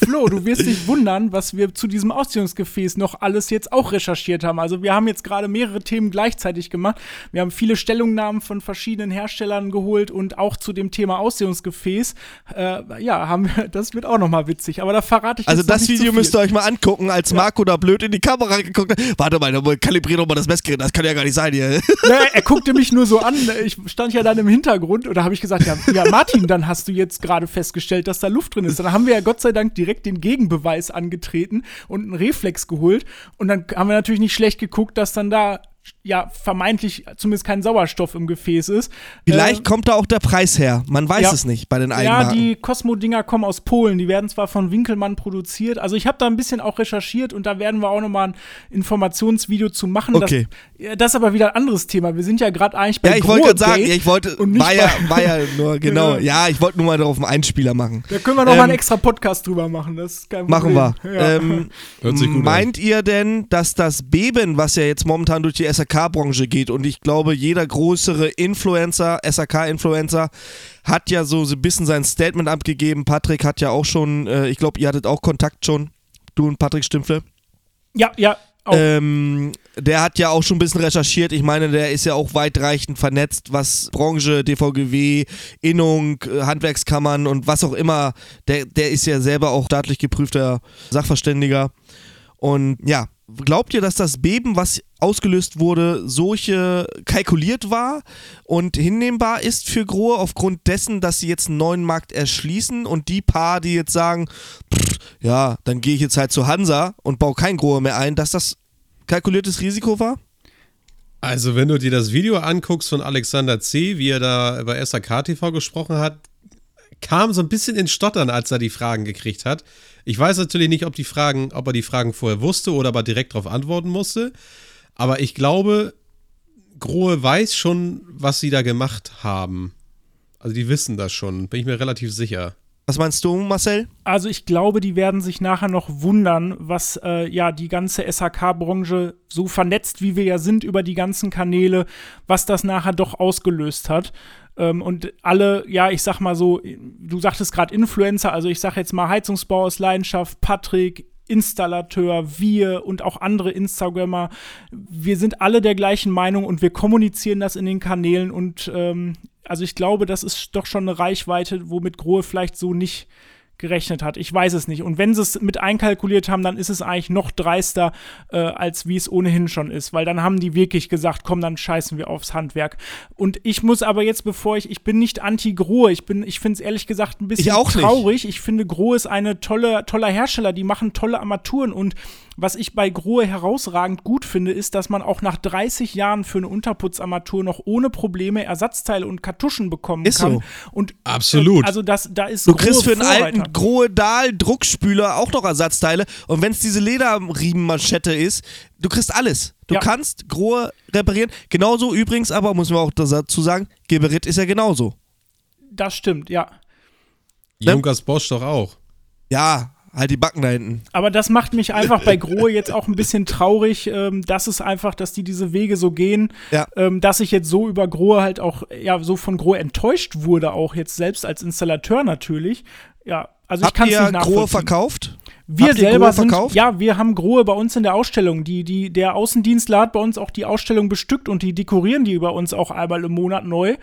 Flo, du wirst dich wundern, was wir zu diesem Ausdehnungsgefäß noch alles jetzt auch recherchiert haben. Also wir haben jetzt gerade mehrere Themen gleichzeitig gemacht. Wir haben viele Stellungnahmen von verschiedenen Herstellern geholt und auch zu dem Thema Aussehungsgefäß. Äh, ja, haben wir, das wird auch nochmal witzig, aber da verrate ich Also das Video müsst ihr euch mal angucken, als. Marco da blöd in die Kamera geguckt hat. Warte mal, kalibrier doch mal das Messgerät, das kann ja gar nicht sein hier. Ja, er guckte mich nur so an, ich stand ja dann im Hintergrund und da habe ich gesagt, ja, ja, Martin, dann hast du jetzt gerade festgestellt, dass da Luft drin ist. Dann haben wir ja Gott sei Dank direkt den Gegenbeweis angetreten und einen Reflex geholt und dann haben wir natürlich nicht schlecht geguckt, dass dann da ja vermeintlich zumindest kein Sauerstoff im Gefäß ist. Vielleicht äh, kommt da auch der Preis her. Man weiß ja, es nicht bei den Eigenmarken. Ja, die Cosmo-Dinger kommen aus Polen. Die werden zwar von Winkelmann produziert. Also ich habe da ein bisschen auch recherchiert und da werden wir auch nochmal ein Informationsvideo zu machen. Okay. Das, das ist aber wieder ein anderes Thema. Wir sind ja gerade eigentlich bei Ja, ich wollte gerade sagen, ja, ich wollte, war ja, war ja nur, genau. ja. ja, ich wollte nur mal darauf einen Einspieler machen. Da können wir noch ähm, mal einen extra Podcast drüber machen. Das ist kein Problem. Machen wir. Ja. Ähm, meint an. ihr denn, dass das Beben, was ja jetzt momentan durch die SAK-Branche geht und ich glaube, jeder größere Influencer, SAK-Influencer, hat ja so ein bisschen sein Statement abgegeben. Patrick hat ja auch schon, äh, ich glaube, ihr hattet auch Kontakt schon, du und Patrick Stimpfle. Ja, ja, ähm, der hat ja auch schon ein bisschen recherchiert. Ich meine, der ist ja auch weitreichend vernetzt, was Branche, DVGW, Innung, äh, Handwerkskammern und was auch immer. Der, der ist ja selber auch staatlich geprüfter Sachverständiger. Und ja, Glaubt ihr, dass das Beben, was ausgelöst wurde, solche kalkuliert war und hinnehmbar ist für Grohe aufgrund dessen, dass sie jetzt einen neuen Markt erschließen und die paar, die jetzt sagen, pff, ja, dann gehe ich jetzt halt zu Hansa und baue kein Grohe mehr ein, dass das kalkuliertes Risiko war? Also, wenn du dir das Video anguckst von Alexander C., wie er da bei SAK TV gesprochen hat, kam so ein bisschen ins Stottern, als er die Fragen gekriegt hat. Ich weiß natürlich nicht, ob die Fragen, ob er die Fragen vorher wusste oder aber direkt darauf antworten musste. Aber ich glaube, Grohe weiß schon, was sie da gemacht haben. Also die wissen das schon, bin ich mir relativ sicher. Was meinst du, Marcel? Also ich glaube, die werden sich nachher noch wundern, was äh, ja die ganze SHK-Branche so vernetzt, wie wir ja sind über die ganzen Kanäle, was das nachher doch ausgelöst hat. Ähm, und alle, ja, ich sag mal so, du sagtest gerade Influencer, also ich sag jetzt mal Heizungsbau aus Leidenschaft, Patrick, Installateur, wir und auch andere Instagrammer, wir sind alle der gleichen Meinung und wir kommunizieren das in den Kanälen und ähm, also ich glaube, das ist doch schon eine Reichweite, womit Grohe vielleicht so nicht gerechnet hat. Ich weiß es nicht. Und wenn sie es mit einkalkuliert haben, dann ist es eigentlich noch dreister, äh, als wie es ohnehin schon ist. Weil dann haben die wirklich gesagt, komm, dann scheißen wir aufs Handwerk. Und ich muss aber jetzt, bevor ich, ich bin nicht anti-Grohe, ich bin, ich finde es ehrlich gesagt ein bisschen Ich traurig. Ich finde, Grohe ist eine tolle, toller Hersteller, die machen tolle Armaturen und was ich bei Grohe herausragend gut finde, ist, dass man auch nach 30 Jahren für eine Unterputzarmatur noch ohne Probleme Ersatzteile und Kartuschen bekommen Ist kann. so. Und Absolut. Also das, da ist Du kriegst für einen Vorreiter. alten Groedal Druckspüler auch noch Ersatzteile und wenn es diese Lederriemenmanschette ist, du kriegst alles. Du Ja. kannst Grohe reparieren. Genauso übrigens, aber muss man auch dazu sagen, Geberit ist ja genauso. Das stimmt, ja. Junkers Bosch doch auch. Ja, halt die Backen da hinten. Aber das macht mich einfach bei Grohe jetzt auch ein bisschen traurig, ähm, dass es einfach, dass die diese Wege so gehen, Ja. ähm, dass ich jetzt so über Grohe halt auch, ja, so von Grohe enttäuscht wurde, auch jetzt selbst als Installateur natürlich. Ja, also ich Habt kann es ihr nicht Grohe nachvollziehen. verkauft? Wir Habt ihr selber Grohe sind, verkauft? ja, wir haben Grohe bei uns in der Ausstellung. Die, die, der Außendienstler hat bei uns auch die Ausstellung bestückt und die dekorieren die bei uns auch einmal im Monat neu.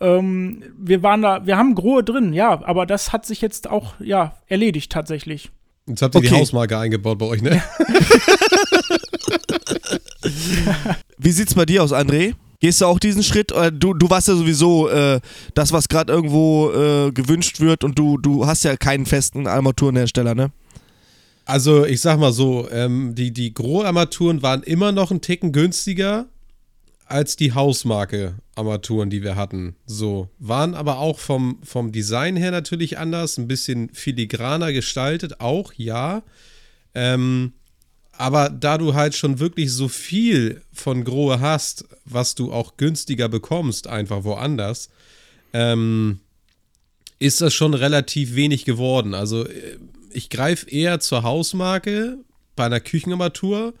Ähm, wir waren da, wir haben Grohe drin, ja, aber das hat sich jetzt auch, ja, erledigt tatsächlich. Jetzt habt ihr die Okay. Hausmarke eingebaut bei euch, ne? Wie sieht's bei dir aus, André? Gehst du auch diesen Schritt? Du, du warst ja sowieso äh, das, was gerade irgendwo äh, gewünscht wird und du, du hast ja keinen festen Armaturenhersteller, ne? Also ich sag mal so, ähm, die, die Gros-Armaturen waren immer noch einen Ticken günstiger als die Hausmarke-Armaturen, die wir hatten. So, waren aber auch vom, vom Design her natürlich anders, ein bisschen filigraner gestaltet, auch, ja. Ähm, aber da du halt schon wirklich so viel von Grohe hast, was du auch günstiger bekommst, einfach woanders, ähm, ist das schon relativ wenig geworden. Also äh, ich greife eher zur Hausmarke bei einer Küchenarmatur,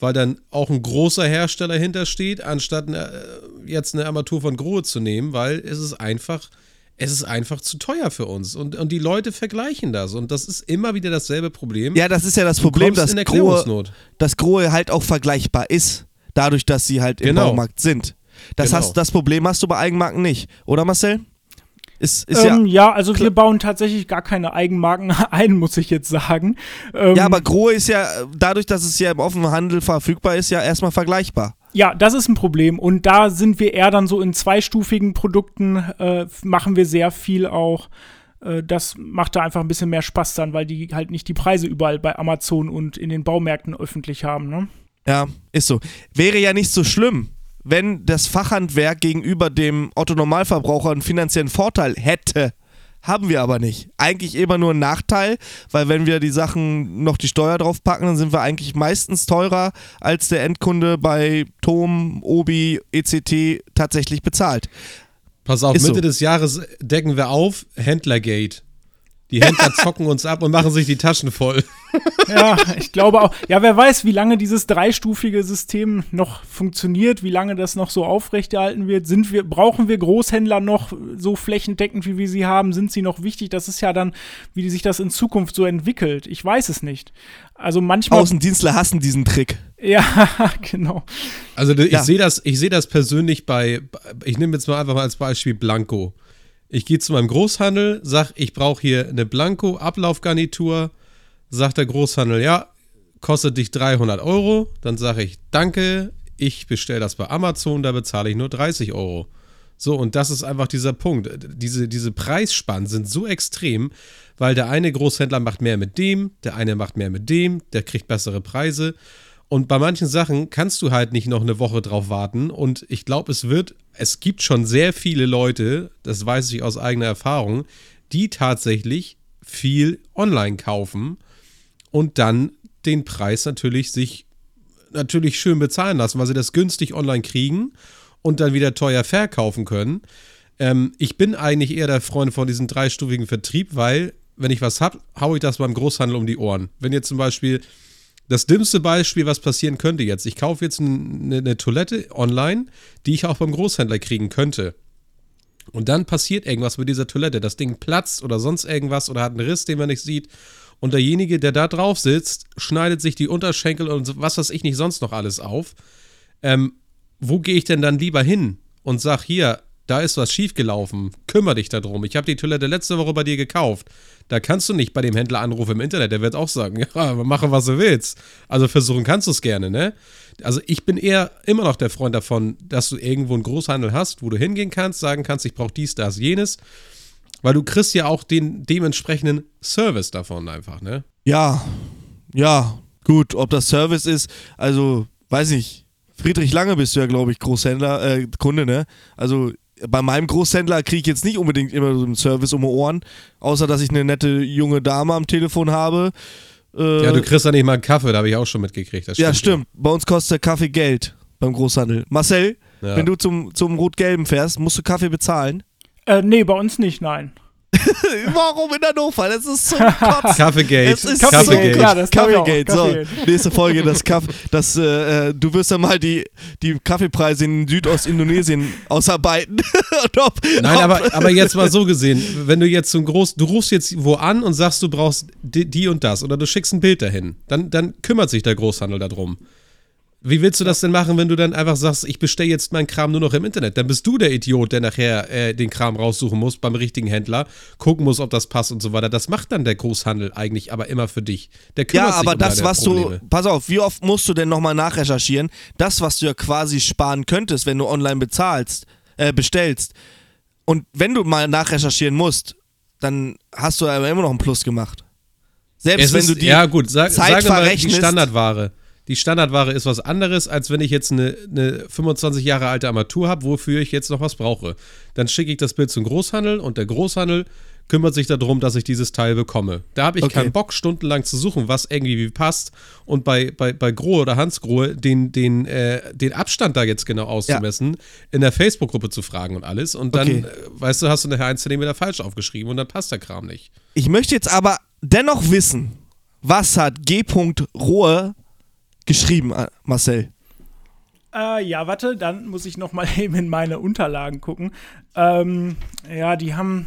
weil dann auch ein großer Hersteller hintersteht, anstatt eine, äh, jetzt eine Armatur von Grohe zu nehmen, weil es ist einfach, es ist einfach zu teuer für uns. Und, und die Leute vergleichen das. Und das ist immer wieder dasselbe Problem. Ja, das ist ja das Problem, dass Grohe, dass Grohe halt auch vergleichbar ist. Dadurch, dass sie halt im Genau. Baumarkt sind. Das, Genau. hast, das Problem hast du bei Eigenmarken nicht. Oder Marcel? Ist, ist ähm, ja, ja, also wir bauen tatsächlich gar keine Eigenmarken ein, muss ich jetzt sagen. Ähm, ja, aber Grohe ist ja, dadurch, dass es ja im offenen Handel verfügbar ist, ja erstmal vergleichbar. Ja, das ist ein Problem. Und da sind wir eher dann so in zweistufigen Produkten, äh, machen wir sehr viel auch. Äh, das macht da einfach ein bisschen mehr Spaß dann, weil die halt nicht die Preise überall bei Amazon und in den Baumärkten öffentlich haben. Ne? Ja, ist so. Wäre ja nicht so schlimm, wenn das Fachhandwerk gegenüber dem Otto-Normalverbraucher einen finanziellen Vorteil hätte. Haben wir aber nicht. Eigentlich immer nur einen Nachteil, weil wenn wir die Sachen noch die Steuer drauf packen, dann sind wir eigentlich meistens teurer, als der Endkunde bei Tom, Obi, ECT tatsächlich bezahlt. Pass auf, Ist Mitte so. des Jahres decken wir auf, Händlergate. Die Händler zocken uns ab und machen sich die Taschen voll. Ja, ich glaube auch. Ja, wer weiß, wie lange dieses dreistufige System noch funktioniert, wie lange das noch so aufrechterhalten wird. Sind wir, brauchen wir Großhändler noch so flächendeckend, wie wir sie haben? Sind sie noch wichtig? Das ist ja dann, wie sich das in Zukunft so entwickelt. Ich weiß es nicht. Also manchmal. Außendienstler hassen diesen Trick. Ja, genau. Also ich Ja. sehe das, ich sehe das persönlich bei, ich nehme jetzt mal einfach mal als Beispiel Blanco. Ich gehe zu meinem Großhandel, sag, ich brauche hier eine Blanco-Ablaufgarnitur. Sagt der Großhandel, ja, kostet dich 300 Euro. Dann sage ich, danke, ich bestelle das bei Amazon, da bezahle ich nur 30 Euro. So, und das ist einfach dieser Punkt. Diese, diese Preisspannen sind so extrem, weil der eine Großhändler macht mehr mit dem, der eine macht mehr mit dem, der kriegt bessere Preise. Und bei manchen Sachen kannst du halt nicht noch eine Woche drauf warten. Und ich glaube, es wird, es gibt schon sehr viele Leute, das weiß ich aus eigener Erfahrung, die tatsächlich viel online kaufen und dann den Preis natürlich sich natürlich schön bezahlen lassen, weil sie das günstig online kriegen und dann wieder teuer verkaufen können. Ähm, ich bin eigentlich eher der Freund von diesem dreistufigen Vertrieb, weil, wenn ich was habe, haue ich das beim Großhandel um die Ohren. Wenn jetzt zum Beispiel das dümmste Beispiel, was passieren könnte jetzt, ich kaufe jetzt eine, eine Toilette online, die ich auch beim Großhändler kriegen könnte. Und dann passiert irgendwas mit dieser Toilette. Das Ding platzt oder sonst irgendwas oder hat einen Riss, den man nicht sieht. Und derjenige, der da drauf sitzt, schneidet sich die Unterschenkel und was weiß ich nicht sonst noch alles auf. Ähm, wo gehe ich denn dann lieber hin und sag hier, da ist was schiefgelaufen, kümmere dich darum. Ich habe die Toilette letzte Woche bei dir gekauft. Da kannst du nicht bei dem Händler anrufen im Internet, der wird auch sagen, ja, mache was du willst. Also versuchen kannst du es gerne, ne? Also ich bin eher immer noch der Freund davon, dass du irgendwo einen Großhandel hast, wo du hingehen kannst, sagen kannst, ich brauche dies, das, jenes. Weil du kriegst ja auch den dementsprechenden Service davon einfach, ne? Ja, ja, gut, ob das Service ist, also, weiß ich, Friedrich Lange bist du ja, glaube ich, Großhändler, äh, Kunde, ne? Also bei meinem Großhändler kriege ich jetzt nicht unbedingt immer so einen Service um die Ohren, außer dass ich eine nette junge Dame am Telefon habe. Äh, ja, du kriegst ja nicht mal einen Kaffee, da habe ich auch schon mitgekriegt. Stimmt ja, stimmt. Ja. Bei uns kostet der Kaffee Geld beim Großhandel. Marcel, ja. wenn du zum, zum Rot-Gelben fährst, musst du Kaffee bezahlen? Äh, nee, bei uns nicht, nein. Warum in Hannover? Das ist so Kotz. Kaffeegate. Es ist Kaffeegate. So, ja, das Kaffeegate. So, nächste Folge, das Kaff, das, äh, äh, du wirst ja mal die, die Kaffeepreise in Südost-Indonesien ausarbeiten. ob, Nein, ob, aber, aber jetzt mal so gesehen, wenn du jetzt so ein groß, du rufst jetzt wo an und sagst, du brauchst die, die und das oder du schickst ein Bild dahin, dann, dann kümmert sich der Großhandel darum. Wie willst du das denn machen, wenn du dann einfach sagst, ich bestelle jetzt meinen Kram nur noch im Internet? Dann bist du der Idiot, der nachher äh, den Kram raussuchen muss beim richtigen Händler, gucken muss, ob das passt und so weiter. Das macht dann der Großhandel eigentlich aber immer für dich. Der kümmert ja, aber sich um das, was Probleme. du, pass auf, wie oft musst du denn nochmal nachrecherchieren? Das, was du ja quasi sparen könntest, wenn du online bezahlst, äh, bestellst. Und wenn du mal nachrecherchieren musst, dann hast du aber immer noch einen Plus gemacht. Selbst es wenn ist, du die ja, gut, sag, Zeit sag mal die Standardware die Standardware ist was anderes, als wenn ich jetzt eine, eine 25 Jahre alte Armatur habe, wofür ich jetzt noch was brauche. Dann schicke ich das Bild zum Großhandel und der Großhandel kümmert sich darum, dass ich dieses Teil bekomme. Da habe ich okay. keinen Bock, stundenlang zu suchen, was irgendwie passt und bei, bei, bei Grohe oder Hans Grohe den, den, äh, den Abstand da jetzt genau auszumessen, ja. in der Facebook-Gruppe zu fragen und alles. Und dann, okay. äh, weißt du, hast du nachher ein Zentimeter falsch aufgeschrieben und dann passt der Kram nicht. Ich möchte jetzt aber dennoch wissen, was hat G. Rohe geschrieben, äh, Marcel? Äh, ja, warte, dann muss ich noch mal eben in meine Unterlagen gucken. Ähm, ja, die haben.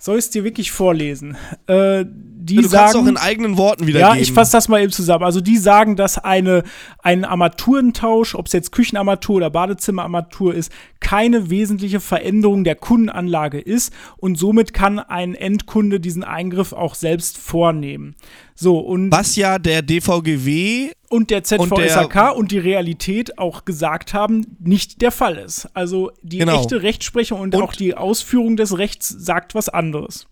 Soll ich es dir wirklich vorlesen? Äh, die du sagen, kannst auch in eigenen Worten wiedergeben. Ja, ich fasse das mal eben zusammen. Also die sagen, dass eine, ein Armaturentausch, ob es jetzt Küchenarmatur oder Badezimmerarmatur ist, keine wesentliche Veränderung der Kundenanlage ist und somit kann ein Endkunde diesen Eingriff auch selbst vornehmen. So, und Was ja der DVGW und der ZVSAK und, der, und, die Realität auch gesagt haben, nicht der Fall ist. Also die genau. echte Rechtsprechung und, und auch die Ausführung des Rechts sagt was anderes.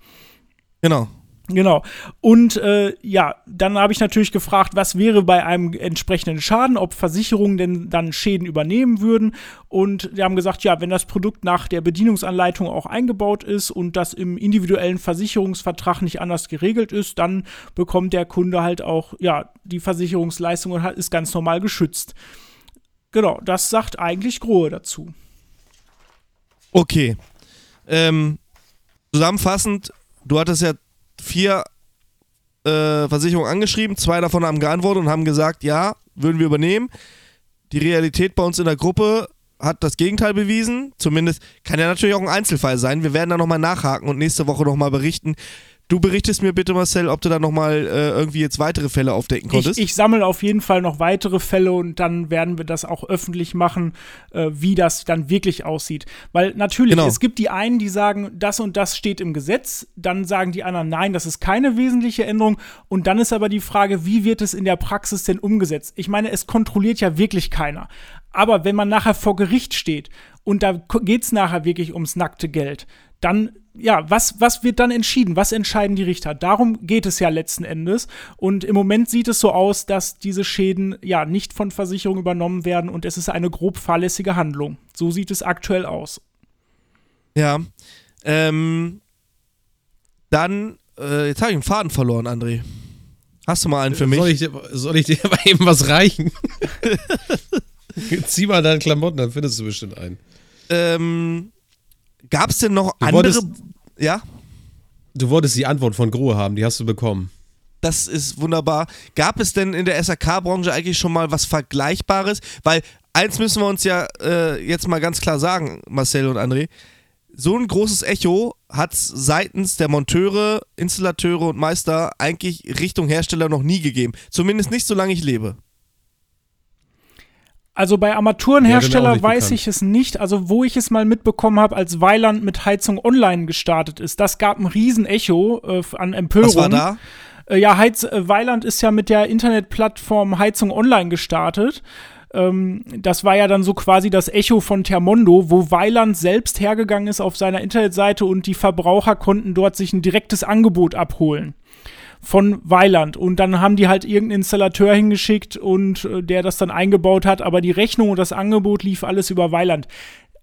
Genau. Genau. Und äh, ja, dann habe ich natürlich gefragt, was wäre bei einem entsprechenden Schaden, ob Versicherungen denn dann Schäden übernehmen würden. Und die haben gesagt, ja, wenn das Produkt nach der Bedienungsanleitung auch eingebaut ist und das im individuellen Versicherungsvertrag nicht anders geregelt ist, dann bekommt der Kunde halt auch ja die Versicherungsleistung und ist ganz normal geschützt. Genau, das sagt eigentlich Grohe dazu. Okay. Ähm, zusammenfassend, du hattest ja vier äh, Versicherungen angeschrieben, zwei davon haben geantwortet und haben gesagt, ja, würden wir übernehmen. Die Realität bei uns in der Gruppe hat das Gegenteil bewiesen. Zumindest kann ja natürlich auch ein Einzelfall sein. Wir werden da nochmal nachhaken und nächste Woche nochmal berichten, Du berichtest mir bitte, Marcel, ob du da nochmal äh, irgendwie jetzt weitere Fälle aufdecken konntest. Ich, ich sammle auf jeden Fall noch weitere Fälle und dann werden wir das auch öffentlich machen, äh, wie das dann wirklich aussieht. Weil natürlich, genau. es gibt die einen, die sagen, das und das steht im Gesetz, dann sagen die anderen, nein, das ist keine wesentliche Änderung. Und dann ist aber die Frage, wie wird es in der Praxis denn umgesetzt? Ich meine, es kontrolliert ja wirklich keiner. Aber wenn man nachher vor Gericht steht und da geht es nachher wirklich ums nackte Geld, dann ja, was, was wird dann entschieden? Was entscheiden die Richter? Darum geht es ja letzten Endes. Und im Moment sieht es so aus, dass diese Schäden ja nicht von Versicherungen übernommen werden und es ist eine grob fahrlässige Handlung. So sieht es aktuell aus. Ja. Ähm, dann, äh, jetzt habe ich einen Faden verloren, André. Hast du mal einen für mich? Soll ich, dir, soll ich dir mal eben was reichen? Zieh mal deine Klamotten, dann findest du bestimmt einen. Ähm, Gab es denn noch du andere? Wolltest, ja? Du wolltest die Antwort von Grohe haben, die hast du bekommen. Das ist wunderbar. Gab es denn in der SAK-Branche eigentlich schon mal was Vergleichbares? Weil eins müssen wir uns ja äh, jetzt mal ganz klar sagen, Marcel und André. So ein großes Echo hat es seitens der Monteure, Installateure und Meister eigentlich Richtung Hersteller noch nie gegeben. Zumindest nicht, solange ich lebe. Also bei Armaturenhersteller weiß ich es nicht. Also wo ich es mal mitbekommen habe, als Weiland mit Heizung Online gestartet ist, das gab ein Riesenecho äh, an Empörung. Was war da? Äh, ja, Heiz äh, Weiland ist ja mit der Internetplattform Heizung Online gestartet. Ähm, das war ja dann so quasi das Echo von Thermondo, wo Weiland selbst hergegangen ist auf seiner Internetseite und die Verbraucher konnten dort sich ein direktes Angebot abholen von Weiland. Und dann haben die halt irgendeinen Installateur hingeschickt und äh, der das dann eingebaut hat, aber die Rechnung und das Angebot lief alles über Weiland.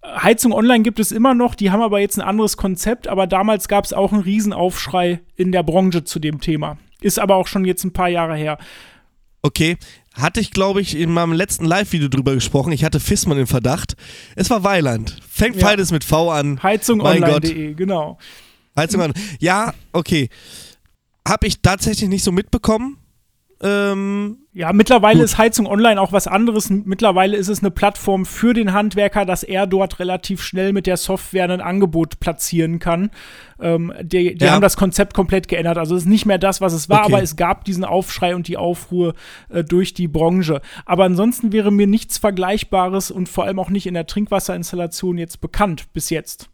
Heizung Online gibt es immer noch, die haben aber jetzt ein anderes Konzept, aber damals gab es auch einen Riesenaufschrei in der Branche zu dem Thema. Ist aber auch schon jetzt ein paar Jahre her. Okay, hatte ich, glaube ich, in meinem letzten Live-Video drüber gesprochen. Ich hatte Fissmann im Verdacht. Es war Weiland. Fängt ja. beides mit V an. Heizungonline.de, genau. Heizung Online. Ja, okay habe ich tatsächlich nicht so mitbekommen. Ähm, ja, mittlerweile gut. ist Heizung Online auch was anderes. Mittlerweile ist es eine Plattform für den Handwerker, dass er dort relativ schnell mit der Software ein Angebot platzieren kann. Ähm, die, die ja. haben das Konzept komplett geändert. Also es ist nicht mehr das, was es war, okay. aber es gab diesen Aufschrei und die Aufruhr äh, durch die Branche. Aber ansonsten wäre mir nichts Vergleichbares und vor allem auch nicht in der Trinkwasserinstallation jetzt bekannt bis jetzt.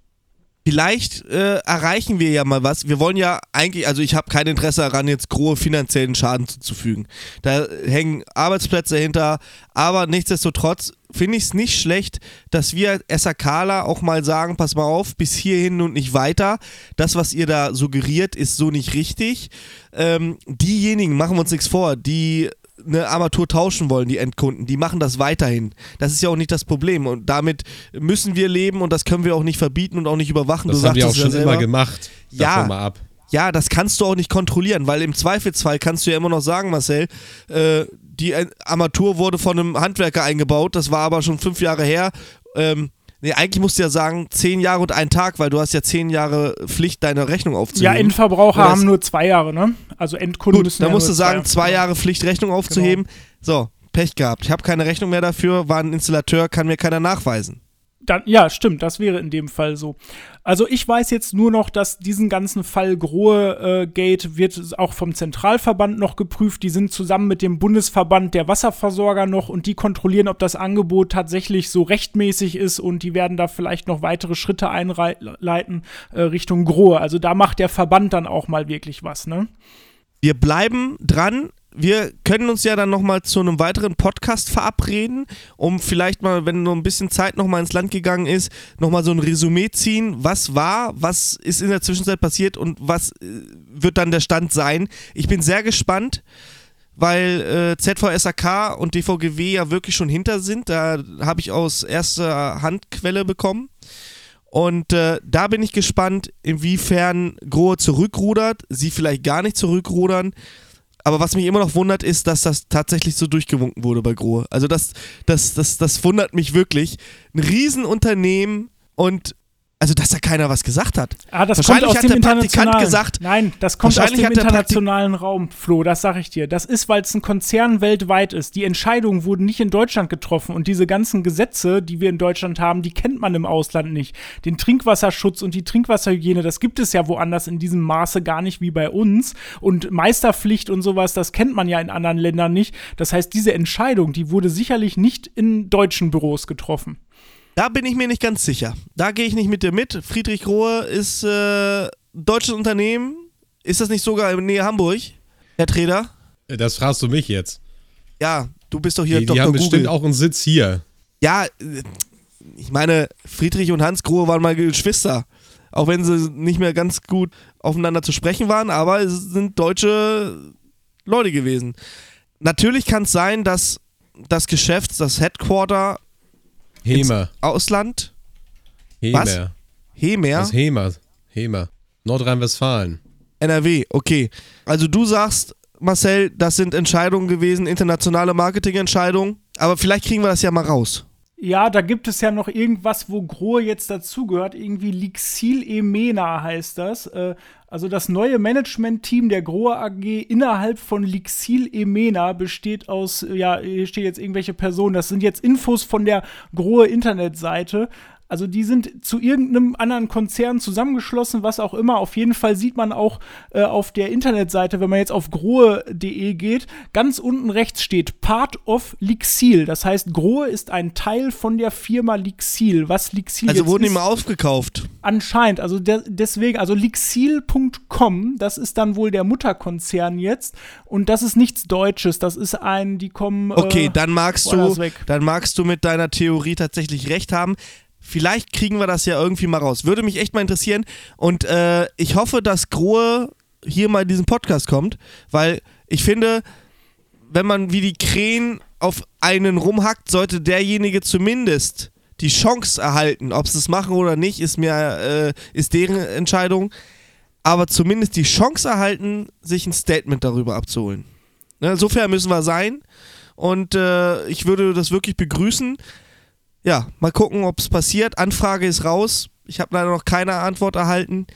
Vielleicht äh, erreichen wir ja mal was. Wir wollen ja eigentlich, also ich habe kein Interesse daran, jetzt große finanziellen Schaden zuzufügen. Da hängen Arbeitsplätze hinter, aber nichtsdestotrotz finde ich es nicht schlecht, dass wir SAKler auch mal sagen, pass mal auf, bis hierhin und nicht weiter. Das, was ihr da suggeriert, ist so nicht richtig. Ähm, diejenigen, machen wir uns nichts vor, die eine Armatur tauschen wollen, die Endkunden, die machen das weiterhin. Das ist ja auch nicht das Problem und damit müssen wir leben und das können wir auch nicht verbieten und auch nicht überwachen. Das du haben wir auch schon immer gemacht. Ja, mal ab. ja, das kannst du auch nicht kontrollieren, weil im Zweifelsfall kannst du ja immer noch sagen, Marcel, äh, die Armatur wurde von einem Handwerker eingebaut, das war aber schon fünf Jahre her. Ähm, Nee, eigentlich musst du ja sagen, zehn Jahre und ein Tag, weil du hast ja zehn Jahre Pflicht, deine Rechnung aufzuheben. Ja, Endverbraucher haben nur zwei Jahre, ne? Also Endkunden gut, müssen. Dann ja musst du sagen, zwei Jahre, Jahre Pflicht, Rechnung aufzuheben. Genau. So, Pech gehabt. Ich habe keine Rechnung mehr dafür, war ein Installateur, kann mir keiner nachweisen. Dann, ja, stimmt, das wäre in dem Fall so. Also ich weiß jetzt nur noch, dass diesen ganzen Fall Grohe äh, Gate wird auch vom Zentralverband noch geprüft. Die sind zusammen mit dem Bundesverband der Wasserversorger noch und die kontrollieren, ob das Angebot tatsächlich so rechtmäßig ist und die werden da vielleicht noch weitere Schritte einleiten äh, Richtung Grohe. Also da macht der Verband dann auch mal wirklich was, ne? Wir bleiben dran wir können uns ja dann nochmal zu einem weiteren Podcast verabreden, um vielleicht mal, wenn nur ein bisschen Zeit nochmal ins Land gegangen ist, nochmal so ein Resümee ziehen. Was war, was ist in der Zwischenzeit passiert und was äh, wird dann der Stand sein? Ich bin sehr gespannt, weil äh, ZVSAK und DVGW ja wirklich schon hinter sind. Da habe ich aus erster Handquelle bekommen. Und äh, da bin ich gespannt, inwiefern Grohe zurückrudert, sie vielleicht gar nicht zurückrudern aber was mich immer noch wundert, ist, dass das tatsächlich so durchgewunken wurde bei Grohe. Also das, das, das, das wundert mich wirklich. Ein Riesenunternehmen und also, dass da keiner was gesagt hat. Ah, das kommt aus dem internationalen. Gesagt, Nein, das kommt aus dem internationalen Raum, Flo, das sag ich dir. Das ist, weil es ein Konzern weltweit ist. Die Entscheidungen wurden nicht in Deutschland getroffen und diese ganzen Gesetze, die wir in Deutschland haben, die kennt man im Ausland nicht. Den Trinkwasserschutz und die Trinkwasserhygiene, das gibt es ja woanders in diesem Maße gar nicht wie bei uns. Und Meisterpflicht und sowas, das kennt man ja in anderen Ländern nicht. Das heißt, diese Entscheidung, die wurde sicherlich nicht in deutschen Büros getroffen. Da bin ich mir nicht ganz sicher. Da gehe ich nicht mit dir mit. Friedrich Rohe ist äh, deutsches Unternehmen. Ist das nicht sogar in Nähe Hamburg, Herr Treder? Das fragst du mich jetzt. Ja, du bist doch hier die, Dr. Die haben Google. bestimmt auch einen Sitz hier. Ja, ich meine, Friedrich und Hans Grohe waren mal Geschwister. Auch wenn sie nicht mehr ganz gut aufeinander zu sprechen waren, aber es sind deutsche Leute gewesen. Natürlich kann es sein, dass das Geschäft, das Headquarter Hemer. Ausland? Hemer. Was? Hemer? Das Hemer. Hemer. Nordrhein-Westfalen. NRW, okay. Also du sagst, Marcel, das sind Entscheidungen gewesen, internationale Marketingentscheidungen, aber vielleicht kriegen wir das ja mal raus. Ja, da gibt es ja noch irgendwas, wo Grohe jetzt dazugehört. Irgendwie Lixil Emena heißt das. Äh, also das neue Management-Team der Grohe AG innerhalb von Lixil Emena besteht aus, ja, hier steht jetzt irgendwelche Personen. Das sind jetzt Infos von der Grohe Internetseite. Also die sind zu irgendeinem anderen Konzern zusammengeschlossen, was auch immer. Auf jeden Fall sieht man auch äh, auf der Internetseite, wenn man jetzt auf grohe.de geht, ganz unten rechts steht Part of Lixil. Das heißt, Grohe ist ein Teil von der Firma Lixil. Was Lixil Also wurden die ist, mal aufgekauft. Anscheinend, also de deswegen, also Lixil.com, das ist dann wohl der Mutterkonzern jetzt und das ist nichts Deutsches, das ist ein, die kommen. Okay, äh, dann magst du, dann magst du mit deiner Theorie tatsächlich recht haben. Vielleicht kriegen wir das ja irgendwie mal raus. Würde mich echt mal interessieren. Und äh, ich hoffe, dass Grohe hier mal in diesen Podcast kommt, weil ich finde, wenn man wie die Krähen auf einen rumhackt, sollte derjenige zumindest die Chance erhalten. Ob sie es machen oder nicht, ist mir äh, ist deren Entscheidung. Aber zumindest die Chance erhalten, sich ein Statement darüber abzuholen. Ne, so fair müssen wir sein. Und äh, ich würde das wirklich begrüßen. Ja, mal gucken, ob es passiert. Anfrage ist raus. Ich habe leider noch keine Antwort erhalten.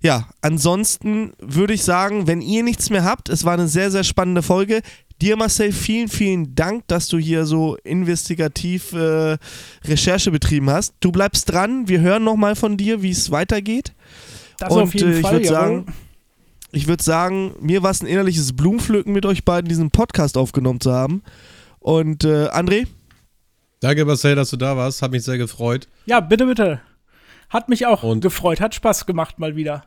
Ja, ansonsten würde ich sagen, wenn ihr nichts mehr habt, es war eine sehr, sehr spannende Folge. Dir, Marcel, vielen, vielen Dank, dass du hier so investigativ äh, Recherche betrieben hast. Du bleibst dran. Wir hören nochmal von dir, wie es weitergeht. Das Und auf jeden äh, ich würde sagen, ich würde sagen, mir war es ein innerliches Blumenpflücken, mit euch beiden diesen Podcast aufgenommen zu haben. Und äh, André, Danke, Marcel, dass du da warst. Hat mich sehr gefreut. ja, bitte, bitte. Hat mich auch Und- gefreut, hat Spaß gemacht mal wieder.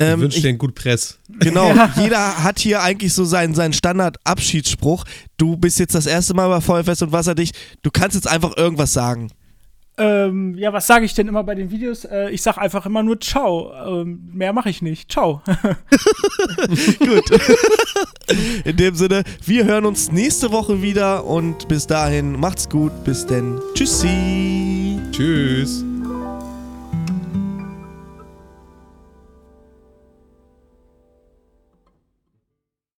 ähm, ich wünsche ich- dir einen gut Press. Genau, jeder hat hier eigentlich so seinen, seinen Standard-Abschiedsspruch. Du bist jetzt das erste Mal bei Feuerfest und Wasserdicht. Du kannst jetzt einfach irgendwas sagen. Ähm, ja, was sage ich denn immer bei den Videos? Äh, ich sag einfach immer nur Ciao. Ähm, mehr mache ich nicht. Ciao. Gut. In dem Sinne, wir hören uns nächste Woche wieder und bis dahin macht's gut. Bis denn. Tschüssi. Tschüss.